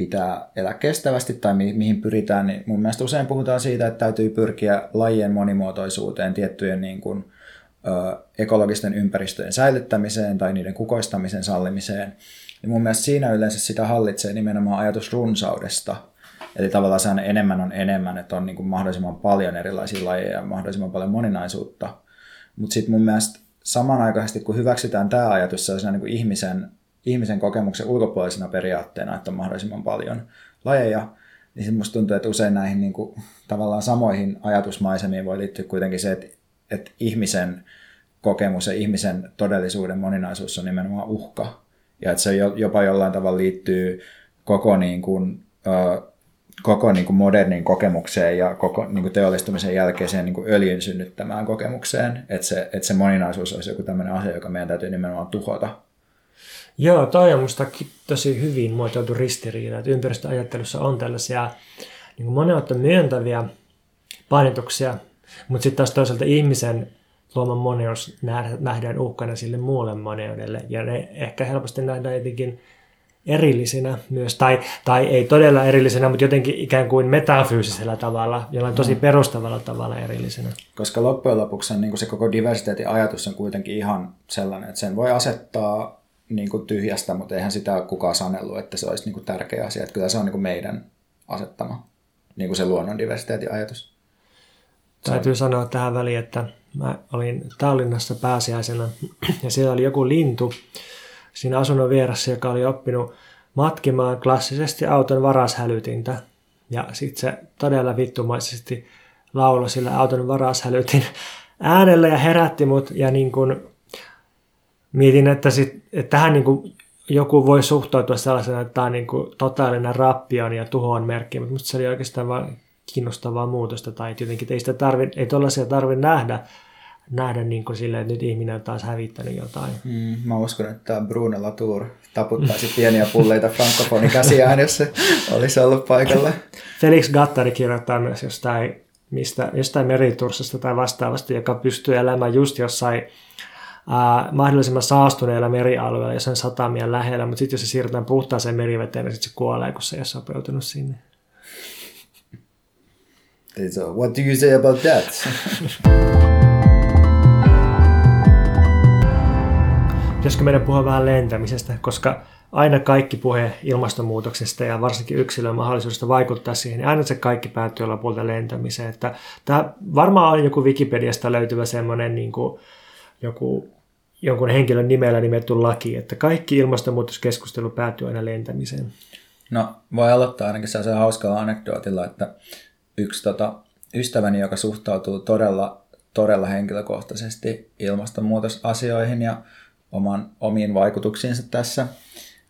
S1: pitää elää kestävästi tai mi- mihin pyritään, niin mun mielestä usein puhutaan siitä, että täytyy pyrkiä lajien monimuotoisuuteen, tiettyjen niin kuin, ö, ekologisten ympäristöjen säilyttämiseen tai niiden kukoistamisen sallimiseen. Ja mun mielestä siinä yleensä sitä hallitsee nimenomaan ajatus runsaudesta. Eli tavallaan se on enemmän on enemmän, että on niin kuin mahdollisimman paljon erilaisia lajeja ja mahdollisimman paljon moninaisuutta. Mutta sitten mun mielestä samanaikaisesti, kun hyväksytään tämä ajatus sellaisena niin kuin ihmisen ihmisen kokemuksen ulkopuolisena periaatteena, että on mahdollisimman paljon lajeja, niin sitten musta tuntuu, että usein näihin niin kuin, tavallaan samoihin ajatusmaisemiin voi liittyä kuitenkin se, että, että ihmisen kokemus ja ihmisen todellisuuden moninaisuus on nimenomaan uhka. Ja että se jopa jollain tavalla liittyy koko, niin kuin, koko niin kuin modernin kokemukseen ja koko niin kuin teollistumisen jälkeiseen niin kuin öljyn synnyttämään kokemukseen. Että se, että se moninaisuus olisi joku tämmöinen asia, joka meidän täytyy nimenomaan tuhota
S2: Joo, toi on musta tosi hyvin muotoiltu ristiriita, että ympäristöajattelussa on tällaisia niin kuin moneutta myöntäviä painotuksia, mutta sitten taas toisaalta ihmisen luoman moneus nähdään uhkana sille muulle moneudelle, ja ne ehkä helposti nähdään jotenkin erillisinä myös, tai, tai ei todella erillisenä, mutta jotenkin ikään kuin metafyysisellä tavalla, jollain tosi mm. perustavalla tavalla erillisenä.
S1: Koska loppujen lopuksi niin se koko diversiteetin ajatus on kuitenkin ihan sellainen, että sen voi asettaa niin kuin tyhjästä, mutta eihän sitä ole kukaan sanellut, että se olisi niin kuin tärkeä asia. Että kyllä se on niin kuin meidän asettama niin kuin se luonnon diversiteetin ajatus.
S2: Täytyy sanoa tähän väliin, että mä olin Tallinnassa pääsiäisenä ja siellä oli joku lintu siinä asunnon vieressä, joka oli oppinut matkimaan klassisesti auton varashälytintä. Ja sitten se todella vittumaisesti lauloi sillä auton varashälytin äänellä ja herätti mut ja niin kuin mietin, että, sit, että tähän niin kuin joku voi suhtautua sellaisena, että tämä on niin kuin totaalinen rappion ja tuhon merkki, mutta se oli oikeastaan vain kiinnostavaa muutosta tai jotenkin ei, sitä tarvi, ei tuollaisia tarvitse nähdä, nähdä niin kuin silleen, että nyt ihminen on taas hävittänyt jotain.
S1: Mm, mä uskon, että Bruno Latour taputtaisi pieniä pulleita frankofonikäsiään, jos se olisi ollut paikalla.
S2: Felix Gattari kirjoittaa myös jostain, mistä, jostain meriturssasta tai vastaavasti, joka pystyy elämään just jossain ää, mahdollisimman saastuneilla merialueilla, jos on satamien lähellä, mutta sitten jos se siirretään puhtaaseen meriveteen, niin sitten se kuolee, kun se ei ole sopeutunut sinne.
S1: So, what do you say about that?
S2: Pitäisikö meidän puhua vähän lentämisestä, koska aina kaikki puhe ilmastonmuutoksesta ja varsinkin yksilön mahdollisuudesta vaikuttaa siihen, niin aina se kaikki päättyy lopulta lentämiseen. Että tämä varmaan on joku Wikipediasta löytyvä semmoinen niin kuin, joku, jonkun henkilön nimellä nimetty laki, että kaikki ilmastonmuutoskeskustelu päättyy aina lentämiseen.
S1: No, voi aloittaa ainakin sellaisen hauskalla anekdootilla, että yksi tota, ystäväni, joka suhtautuu todella, todella henkilökohtaisesti ilmastonmuutosasioihin ja oman, omiin vaikutuksiinsa tässä,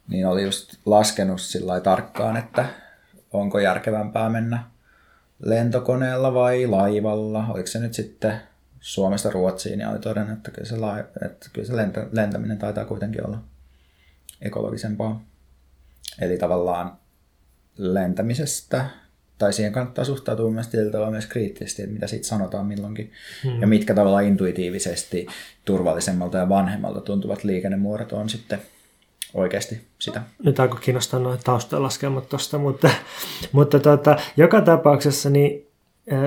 S1: niin oli just laskenut sillä tarkkaan, että onko järkevämpää mennä lentokoneella vai laivalla. Oliko se nyt sitten Suomesta Ruotsiin ja oli todennut, että kyllä se, lai, että kyllä se lentä, lentäminen taitaa kuitenkin olla ekologisempaa. Eli tavallaan lentämisestä, tai siihen kannattaa suhtautua myös tietyllä myös kriittisesti, että mitä siitä sanotaan milloinkin, hmm. ja mitkä tavallaan intuitiivisesti turvallisemmalta ja vanhemmalta tuntuvat liikennemuodot on sitten oikeasti sitä.
S2: Nyt alkoi kiinnostaa noin taustalaskelmat tuosta, mutta, mutta tuota, joka tapauksessa niin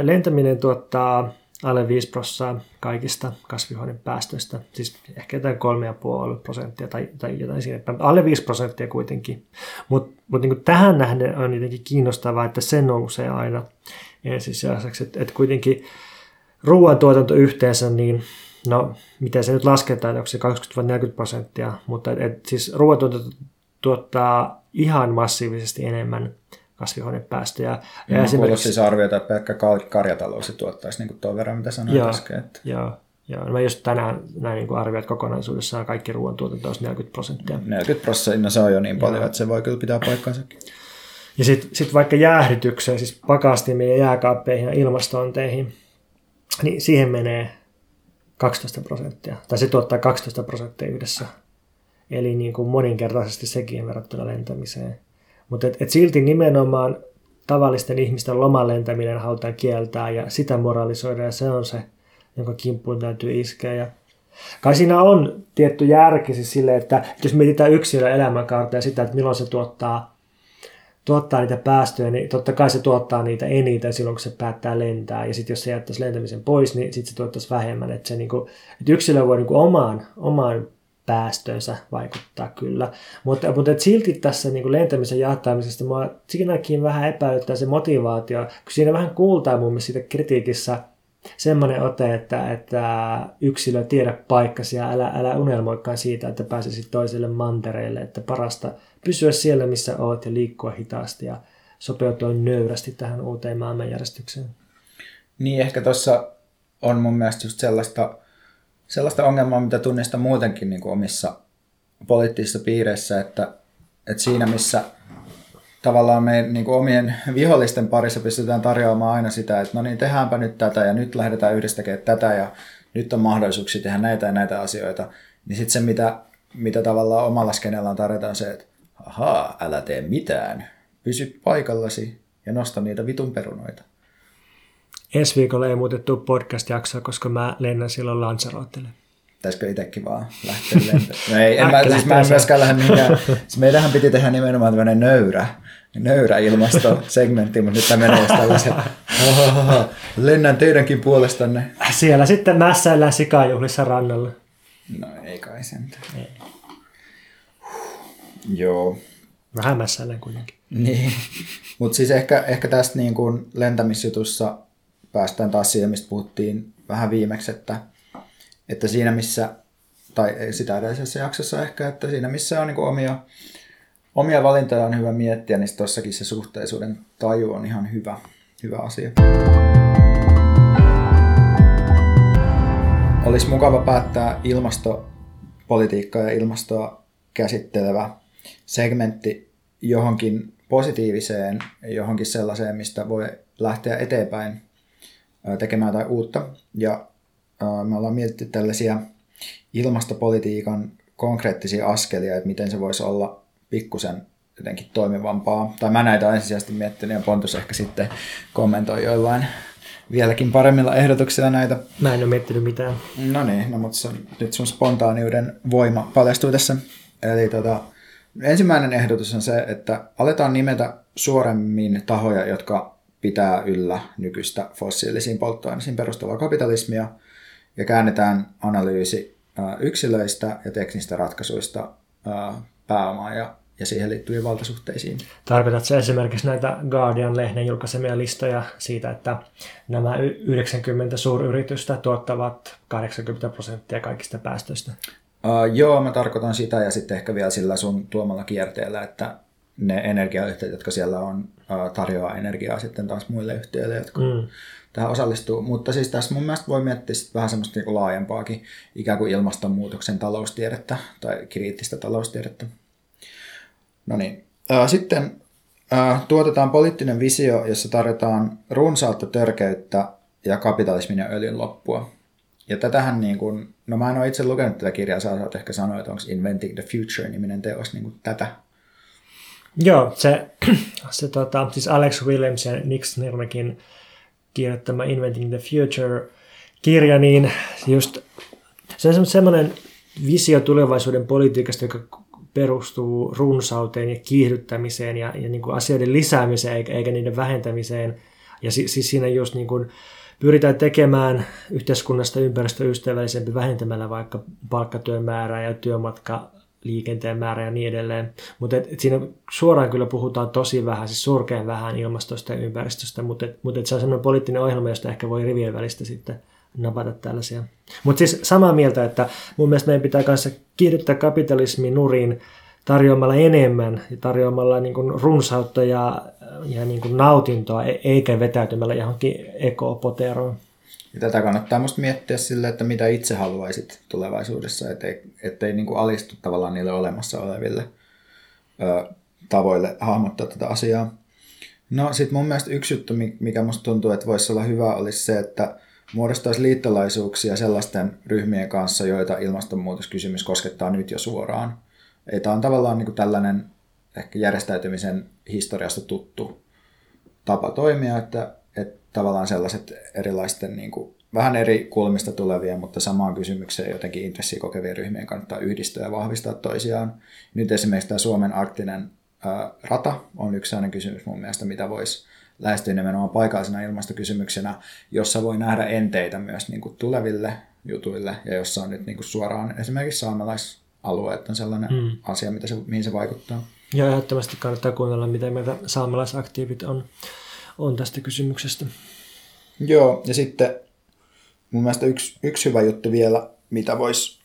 S2: lentäminen tuottaa alle 5 prosenttia kaikista kasvihuonepäästöistä, siis ehkä jotain 3,5 prosenttia tai, tai jotain siinä, alle 5 prosenttia kuitenkin. Mutta mut niin tähän nähden on jotenkin kiinnostavaa, että se nousee aina ensisijaiseksi, että et kuitenkin ruoantuotanto yhteensä, niin no miten se nyt lasketaan, onko se 20-40 prosenttia, mutta et, et, siis ruoantuotanto tuottaa ihan massiivisesti enemmän kasvihuonepäästöjä.
S1: Ja no, esimerkiksi... siis arvioita, että pelkkä karjatalous tuottaisi niin tuon verran, mitä sanoin joo, äsken. Että...
S2: Joo, joo. Mä just tänään näin niin arvioit kokonaisuudessaan kaikki ruoantuotanto olisi 40 prosenttia.
S1: 40 prosenttia, no se on jo niin paljon, joo. että se voi kyllä pitää paikkansa.
S2: Ja sitten sit vaikka jäähdytykseen, siis pakastimiin ja jääkaappeihin ja ilmastointeihin, niin siihen menee 12 prosenttia, tai se tuottaa 12 prosenttia yhdessä. Eli niin kuin moninkertaisesti sekin verrattuna lentämiseen. Mutta et, et silti nimenomaan tavallisten ihmisten lomalentäminen halutaan kieltää ja sitä moralisoida ja se on se, jonka kimppuun täytyy iskeä. Ja kai siinä on tietty järki siis sille, että jos mietitään yksilön elämänkaarta ja sitä, että milloin se tuottaa, tuottaa niitä päästöjä, niin totta kai se tuottaa niitä eniten silloin, kun se päättää lentää. Ja sitten jos se jättäisi lentämisen pois, niin sitten se tuottaisi vähemmän. Että, se, niin kuin, että yksilö voi niin kuin omaan, omaan päästönsä vaikuttaa kyllä. Mutta, mutta et silti tässä niin kuin lentämisen jahtamisesta mua siinäkin vähän epäilyttää se motivaatio, kun siinä vähän kuultaa mun mielestä siitä kritiikissä semmoinen ote, että, että yksilö tiedä paikkasi ja älä, älä unelmoikaan siitä, että pääsisit toiselle mantereelle, että parasta pysyä siellä, missä oot ja liikkua hitaasti ja sopeutua nöyrästi tähän uuteen maailmanjärjestykseen.
S1: Niin, ehkä tuossa on mun mielestä just sellaista sellaista ongelmaa, mitä tunnistan muutenkin niin kuin omissa poliittisissa piireissä, että, että siinä missä tavallaan me niin kuin omien vihollisten parissa pystytään tarjoamaan aina sitä, että no niin, tehdäänpä nyt tätä ja nyt lähdetään yhdessä tekemään tätä ja nyt on mahdollisuuksia tehdä näitä ja näitä asioita, niin sitten se, mitä, mitä tavallaan omalla skenellä tarjotaan se, että ahaa, älä tee mitään, pysy paikallasi ja nosta niitä vitun perunoita.
S2: Ensi viikolla ei muutettu podcast-jaksoa, koska mä lennän silloin Lanzarotelle.
S1: Pitäisikö itsekin vaan lähteä lentämään? No ei, en mä, siis mä en myöskään lähde mihinkään. Siis meidänhän piti tehdä nimenomaan tämmöinen nöyrä, nöyrä ilmastosegmentti, mutta nyt tämä menee tällaisen, lennän teidänkin puolestanne.
S2: Siellä sitten mässäillään sikajuhlissa rannalla.
S1: No ei kai sen. Ei. Joo.
S2: Vähän mässäillään kuitenkin.
S1: Niin, mutta siis ehkä, ehkä tästä niin kuin lentämisjutussa päästään taas siihen, mistä puhuttiin vähän viimeksi, että, että siinä missä, tai sitä edellisessä jaksossa ehkä, että siinä missä on niin omia, omia valintoja on hyvä miettiä, niin tossakin se suhteisuuden taju on ihan hyvä, hyvä asia. Olisi mukava päättää ilmastopolitiikkaa ja ilmastoa käsittelevä segmentti johonkin positiiviseen, johonkin sellaiseen, mistä voi lähteä eteenpäin tekemään jotain uutta. Ja me ollaan mietitty tällaisia ilmastopolitiikan konkreettisia askelia, että miten se voisi olla pikkusen jotenkin toimivampaa. Tai mä näitä ensisijaisesti miettinyt ja Pontus ehkä sitten kommentoi joillain vieläkin paremmilla ehdotuksilla näitä.
S2: Mä en ole miettinyt mitään.
S1: No niin, no, mutta sun, nyt sun spontaaniuden voima paljastuu tässä. Eli tota, ensimmäinen ehdotus on se, että aletaan nimetä suoremmin tahoja, jotka pitää yllä nykyistä fossiilisiin polttoaineisiin perustuvaa kapitalismia ja käännetään analyysi yksilöistä ja teknistä ratkaisuista pääomaan ja ja siihen liittyviin valtasuhteisiin.
S2: Tarkoitatko esimerkiksi näitä Guardian-lehden julkaisemia listoja siitä, että nämä 90 suuryritystä tuottavat 80 prosenttia kaikista päästöistä?
S1: Uh, joo, mä tarkoitan sitä ja sitten ehkä vielä sillä sun tuomalla kierteellä, että ne energiayhtiöt, jotka siellä on, tarjoaa energiaa sitten taas muille yhtiöille, jotka mm. tähän osallistuu. Mutta siis tässä mun mielestä voi miettiä sit vähän semmoista niinku laajempaakin ikään kuin ilmastonmuutoksen taloustiedettä tai kriittistä taloustiedettä. No niin. Sitten tuotetaan poliittinen visio, jossa tarjotaan runsautta törkeyttä ja kapitalismin ja öljyn loppua. Ja tätähän niin kuin, no mä en ole itse lukenut tätä kirjaa, sä saat ehkä sanoa, että onko Inventing the Future-niminen teos niin kuin tätä.
S2: Joo, se, se tota, siis Alex Williams ja Nick Snirmekin kirjoittama Inventing the Future kirja, niin just se on semmoinen visio tulevaisuuden politiikasta, joka perustuu runsauteen ja kiihdyttämiseen ja, ja niin kuin asioiden lisäämiseen eikä, eikä niiden vähentämiseen. Ja si, siis siinä just niin kuin pyritään tekemään yhteiskunnasta ympäristöystävällisempi vähentämällä vaikka palkkatyön määrää ja työmatka liikenteen määrä ja niin edelleen. Mutta et, et siinä suoraan kyllä puhutaan tosi vähän, siis surkean vähän ilmastosta ja ympäristöstä, mutta et, mut et se on sellainen poliittinen ohjelma, josta ehkä voi rivien välistä sitten napata tällaisia. Mutta siis samaa mieltä, että mun mielestä meidän pitää kanssa kiihdyttää kapitalismin nurin tarjoamalla enemmän ja tarjoamalla niin kuin runsautta ja, ja niin kuin nautintoa, e- eikä vetäytymällä johonkin ekopoteroon.
S1: Ja tätä kannattaa musta miettiä sille, että mitä itse haluaisit tulevaisuudessa, ettei, ettei niin kuin alistu tavallaan niille olemassa oleville ö, tavoille hahmottaa tätä asiaa. No sitten mun mielestä yksi juttu, mikä musta tuntuu, että voisi olla hyvä, olisi se, että muodostaisi liittolaisuuksia sellaisten ryhmien kanssa, joita ilmastonmuutoskysymys koskettaa nyt jo suoraan. Tämä on tavallaan niin kuin tällainen ehkä järjestäytymisen historiasta tuttu tapa toimia, että tavallaan sellaiset erilaisten niin kuin, vähän eri kulmista tulevia, mutta samaan kysymykseen jotenkin intressiä kokevien ryhmien kannattaa yhdistää ja vahvistaa toisiaan. Nyt esimerkiksi tämä Suomen arktinen ää, rata on yksi sellainen kysymys mun mielestä, mitä voisi lähestyy nimenomaan paikallisena ilmastokysymyksenä, jossa voi nähdä enteitä myös niin kuin tuleville jutuille ja jossa on nyt niin kuin suoraan esimerkiksi saamelaisalueet on sellainen mm. asia, mitä se, mihin se vaikuttaa.
S2: Ja ehdottomasti kannattaa kuunnella, mitä meitä saamelaisaktiivit on, on tästä kysymyksestä.
S1: Joo, ja sitten mun mielestä yksi, yksi hyvä juttu vielä, mitä voisi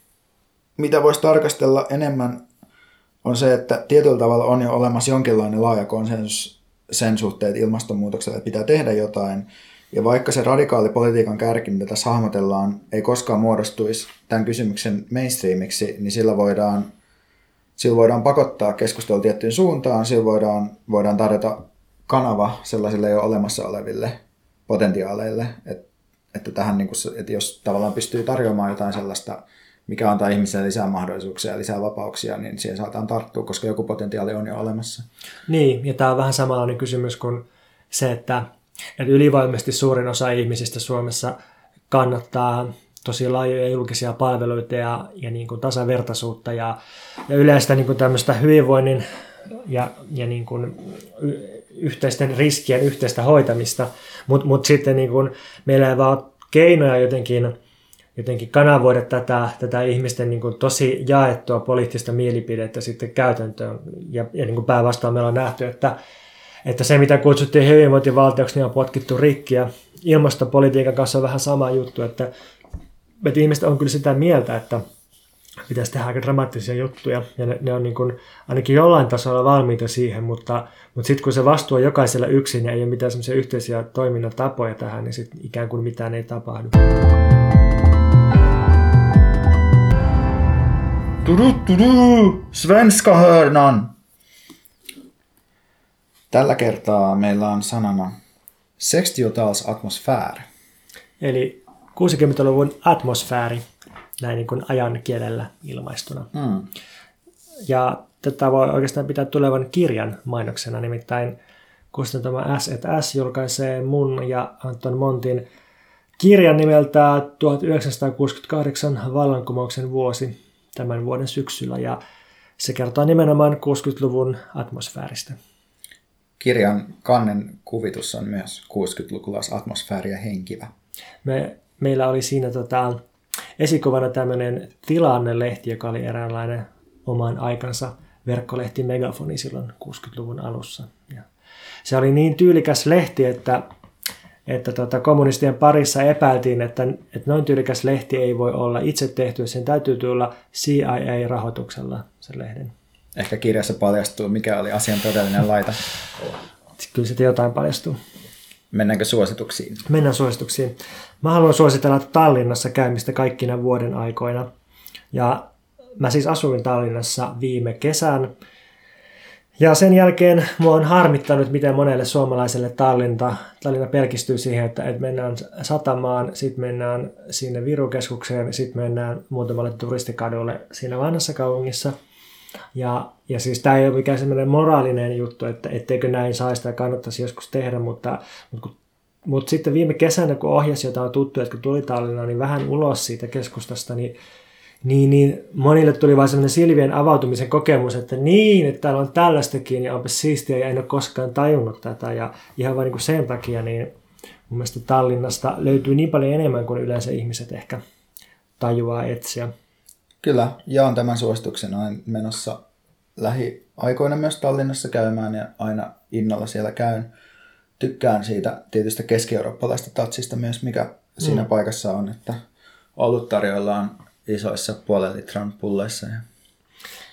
S1: mitä vois tarkastella enemmän, on se, että tietyllä tavalla on jo olemassa jonkinlainen laaja konsensus sen suhteen, että ilmastonmuutokselle pitää tehdä jotain. Ja vaikka se radikaali politiikan kärki, mitä tässä hahmotellaan, ei koskaan muodostuisi tämän kysymyksen mainstreamiksi, niin sillä voidaan, sillä voidaan pakottaa keskustelua tiettyyn suuntaan, sillä voidaan, voidaan tarjota kanava sellaisille jo olemassa oleville potentiaaleille, että, että, tähän, niin kuin, että jos tavallaan pystyy tarjoamaan jotain sellaista mikä antaa ihmisille lisää mahdollisuuksia ja lisää vapauksia, niin siihen saataan tarttua, koska joku potentiaali on jo olemassa.
S2: Niin, ja tämä on vähän samanlainen kysymys kuin se, että, että ylivoimaisesti suurin osa ihmisistä Suomessa kannattaa tosi laajoja julkisia palveluita ja, ja niin kuin tasavertaisuutta ja, ja yleistä niin kuin tämmöistä hyvinvoinnin ja, ja niin kuin yhteisten riskien yhteistä hoitamista, mutta mut sitten niin kuin meillä ei vaan keinoja jotenkin – jotenkin kanavoida tätä, tätä ihmisten niin kuin tosi jaettua poliittista mielipidettä sitten käytäntöön. Ja, ja niin kuin päinvastoin meillä on nähty, että, että se mitä kutsuttiin hyvinvointivaltioksi, niin on potkittu rikki. Ja ilmastopolitiikan kanssa on vähän sama juttu, että, että ihmiset on kyllä sitä mieltä, että pitäisi tehdä aika dramaattisia juttuja, ja ne, ne on niin kuin, ainakin jollain tasolla valmiita siihen, mutta, mutta sitten kun se vastuu on jokaisella yksin ja ei ole mitään yhteisiä toiminnan tapoja tähän, niin sitten ikään kuin mitään ei tapahdu.
S1: Tudu, tudu, svenska hörnan. Tällä kertaa meillä on sanana 60-tals atmosfär.
S2: Eli 60-luvun atmosfääri, näin niin kuin ajan kielellä ilmaistuna.
S1: Mm.
S2: Ja tätä voi oikeastaan pitää tulevan kirjan mainoksena, nimittäin kustantama S S julkaisee mun ja Anton Montin kirjan nimeltä 1968 vallankumouksen vuosi tämän vuoden syksyllä ja se kertoo nimenomaan 60-luvun atmosfääristä.
S1: Kirjan kannen kuvitus on myös 60-lukulaisatmosfääriä atmosfääriä henkivä.
S2: Me, meillä oli siinä tota, esikuvana tämmöinen tilannelehti, joka oli eräänlainen oman aikansa verkkolehti Megafoni silloin 60-luvun alussa. Ja se oli niin tyylikäs lehti, että, että tota, kommunistien parissa epäiltiin, että, että noin tyylikäs lehti ei voi olla itse tehty, sen täytyy tulla CIA-rahoituksella sen lehden.
S1: Ehkä kirjassa paljastuu, mikä oli asian todellinen laita.
S2: Kyllä sitten jotain paljastuu.
S1: Mennäänkö suosituksiin?
S2: Mennään suosituksiin. Mä haluan suositella Tallinnassa käymistä kaikkina vuoden aikoina. Ja mä siis asuin Tallinnassa viime kesän. Ja sen jälkeen mua on harmittanut, miten monelle suomalaiselle Tallinta, Tallinna pelkistyy siihen, että, että mennään satamaan, sitten mennään sinne Virukeskukseen, sitten mennään muutamalle turistikadulle siinä vanhassa kaupungissa. Ja, ja siis tämä ei ole mikään semmoinen moraalinen juttu, että etteikö näin saisi tai kannattaisi joskus tehdä, mutta, mutta, mutta sitten viime kesänä, kun ohjasi jotain tuttuja, jotka tuli Tallinnaan, niin vähän ulos siitä keskustasta, niin niin, niin monille tuli vain sellainen silvien avautumisen kokemus, että niin, että täällä on tällaistakin ja onpa siistiä ja en ole koskaan tajunnut tätä. Ja ihan vain niin sen takia niin mun mielestä Tallinnasta löytyy niin paljon enemmän kuin yleensä ihmiset ehkä tajuaa etsiä.
S1: Kyllä, jaan tämän suosituksen. Olen menossa lähiaikoina myös Tallinnassa käymään ja aina innolla siellä käyn. Tykkään siitä tietystä keski-eurooppalaista tatsista myös, mikä siinä mm. paikassa on, että ollut tarjoillaan isoissa puolen litran pulloissa. Ja...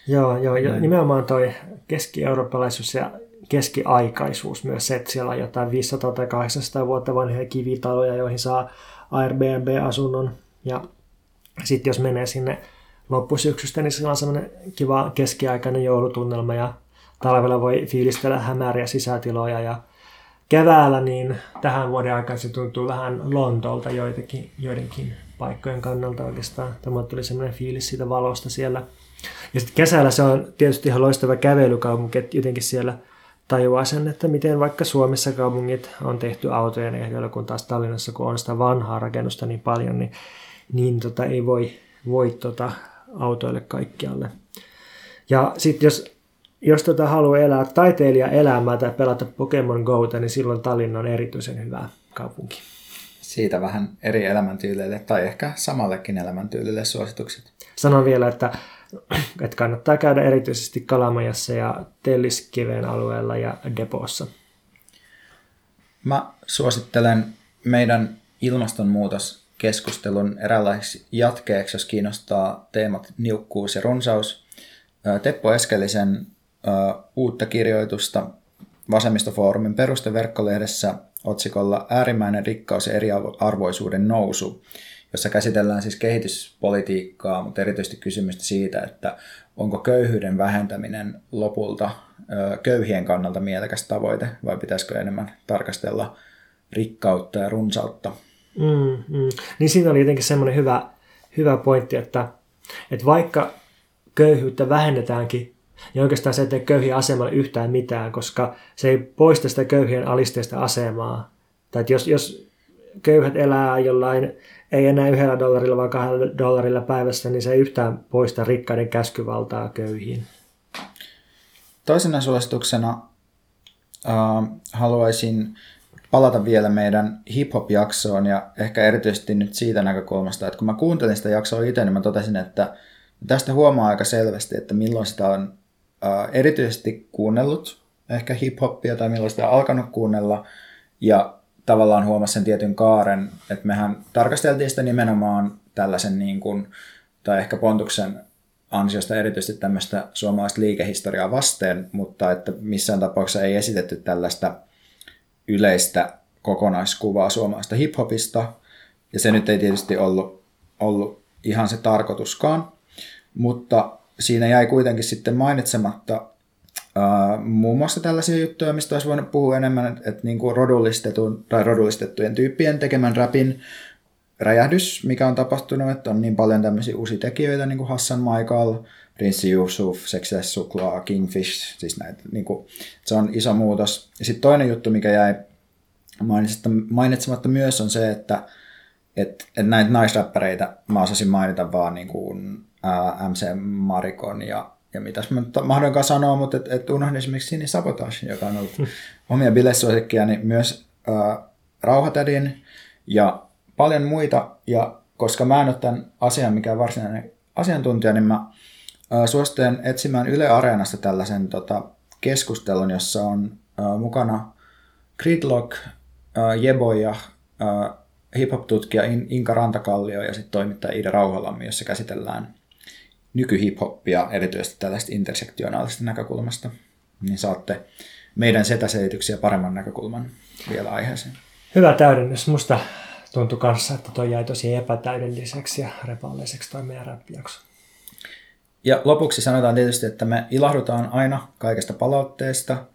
S2: Joo, joo ja nimenomaan toi keski-eurooppalaisuus ja keskiaikaisuus myös se, että siellä on jotain 500 tai 800 vuotta vanhoja kivitaloja, joihin saa Airbnb-asunnon. Ja sitten jos menee sinne loppusyksystä, niin siellä on semmoinen kiva keskiaikainen joulutunnelma ja talvella voi fiilistellä hämäriä sisätiloja ja keväällä niin tähän vuoden aikaan se tuntuu vähän Lontolta joitakin, joidenkin paikkojen kannalta oikeastaan. Tämä tuli semmoinen fiilis siitä valosta siellä. Ja sitten kesällä se on tietysti ihan loistava kävelykaupunki, että jotenkin siellä tajuaa sen, että miten vaikka Suomessa kaupungit on tehty autojen ehdoilla, kun taas Tallinnassa, kun on sitä vanhaa rakennusta niin paljon, niin, niin tota, ei voi, voi tota, autoille kaikkialle. Ja sitten jos, jos tota haluaa elää taiteilija elämää tai pelata Pokemon Go, niin silloin Tallinna on erityisen hyvä kaupunki
S1: siitä vähän eri elämäntyyleille tai ehkä samallekin elämäntyylille suositukset.
S2: Sanon vielä, että, että kannattaa käydä erityisesti Kalamajassa ja Telliskiven alueella ja Depossa.
S1: Mä suosittelen meidän ilmastonmuutoskeskustelun eräänlaiseksi jatkeeksi, jos kiinnostaa teemat niukkuus ja runsaus. Teppo Eskelisen uutta kirjoitusta Vasemmistofoorumin perusteverkkolehdessä otsikolla Äärimmäinen rikkaus ja eriarvoisuuden nousu, jossa käsitellään siis kehityspolitiikkaa, mutta erityisesti kysymystä siitä, että onko köyhyyden vähentäminen lopulta köyhien kannalta mielekäs tavoite vai pitäisikö enemmän tarkastella rikkautta ja runsautta.
S2: Mm, mm. Niin siinä oli jotenkin semmoinen hyvä, hyvä pointti, että, että vaikka köyhyyttä vähennetäänkin niin oikeastaan se ei tee köyhien asemalle yhtään mitään, koska se ei poista sitä köyhien alisteista asemaa. Tai että jos, jos köyhät elää jollain, ei enää yhdellä dollarilla, vaan kahdella dollarilla päivässä, niin se ei yhtään poista rikkaiden käskyvaltaa köyhiin.
S1: Toisena suosituksena äh, haluaisin palata vielä meidän hip-hop-jaksoon ja ehkä erityisesti nyt siitä näkökulmasta, että kun mä kuuntelin sitä jaksoa itse, niin mä totesin, että tästä huomaa aika selvästi, että milloin sitä on äh, erityisesti kuunnellut ehkä hip-hoppia tai milloin sitä alkanut kuunnella. Ja tavallaan huomasi sen tietyn kaaren, että mehän tarkasteltiin sitä nimenomaan tällaisen niin kuin, tai ehkä Pontuksen ansiosta erityisesti tämmöistä suomalaista liikehistoriaa vasten, mutta että missään tapauksessa ei esitetty tällaista yleistä kokonaiskuvaa suomalaista hiphopista, ja se nyt ei tietysti ollut, ollut ihan se tarkoituskaan, mutta siinä jäi kuitenkin sitten mainitsematta Uh, muun muassa tällaisia juttuja, mistä olisi voinut puhua enemmän, että, että niin kuin rodullistetun tai rodullistettujen tyyppien tekemän rapin räjähdys, mikä on tapahtunut, että on niin paljon tämmöisiä uusia tekijöitä, niin kuin Hassan Michael, Prince Yusuf, Success Suklaa, Kingfish, siis näitä, niin kuin, se on iso muutos. Ja sitten toinen juttu, mikä jäi mainitsematta myös, on se, että et, et näitä naisräppäreitä mä osasin mainita vaan niin kuin, ää, MC Marikon ja ja mitäs mä mahdonkaan sanoa, mutta et, et unohdin esimerkiksi Sini Sabotage, joka on ollut omia bilesuosikkia, niin myös ää, Rauhatädin ja paljon muita. Ja koska mä en ole tämän asian mikään varsinainen asiantuntija, niin mä suosittelen etsimään Yle Areenasta tällaisen tota, keskustelun, jossa on ää, mukana Gridlock, ää, Jebo ja ää, hip-hop-tutkija Inka Rantakallio ja sitten toimittaja Ida Rauhalammi, jossa käsitellään nykyhiphoppia, erityisesti tällaista intersektionaalisesta näkökulmasta, niin saatte meidän setäselityksiä paremman näkökulman vielä aiheeseen.
S2: Hyvä täydennys. Musta tuntui kanssa, että toi jäi tosi epätäydelliseksi ja repalliseksi toi meidän rap
S1: Ja lopuksi sanotaan tietysti, että me ilahdutaan aina kaikesta palautteesta,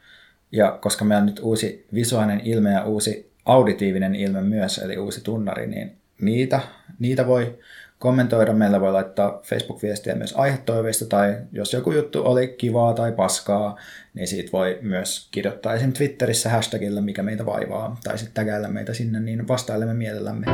S1: ja koska meillä on nyt uusi visuaalinen ilme ja uusi auditiivinen ilme myös, eli uusi tunnari, niin niitä, niitä voi kommentoida. Meillä voi laittaa Facebook-viestiä myös aihetoiveista tai jos joku juttu oli kivaa tai paskaa, niin siitä voi myös kirjoittaa esim. Twitterissä hashtagilla, mikä meitä vaivaa, tai sitten tägäillä meitä sinne, niin vastailemme mielellämme.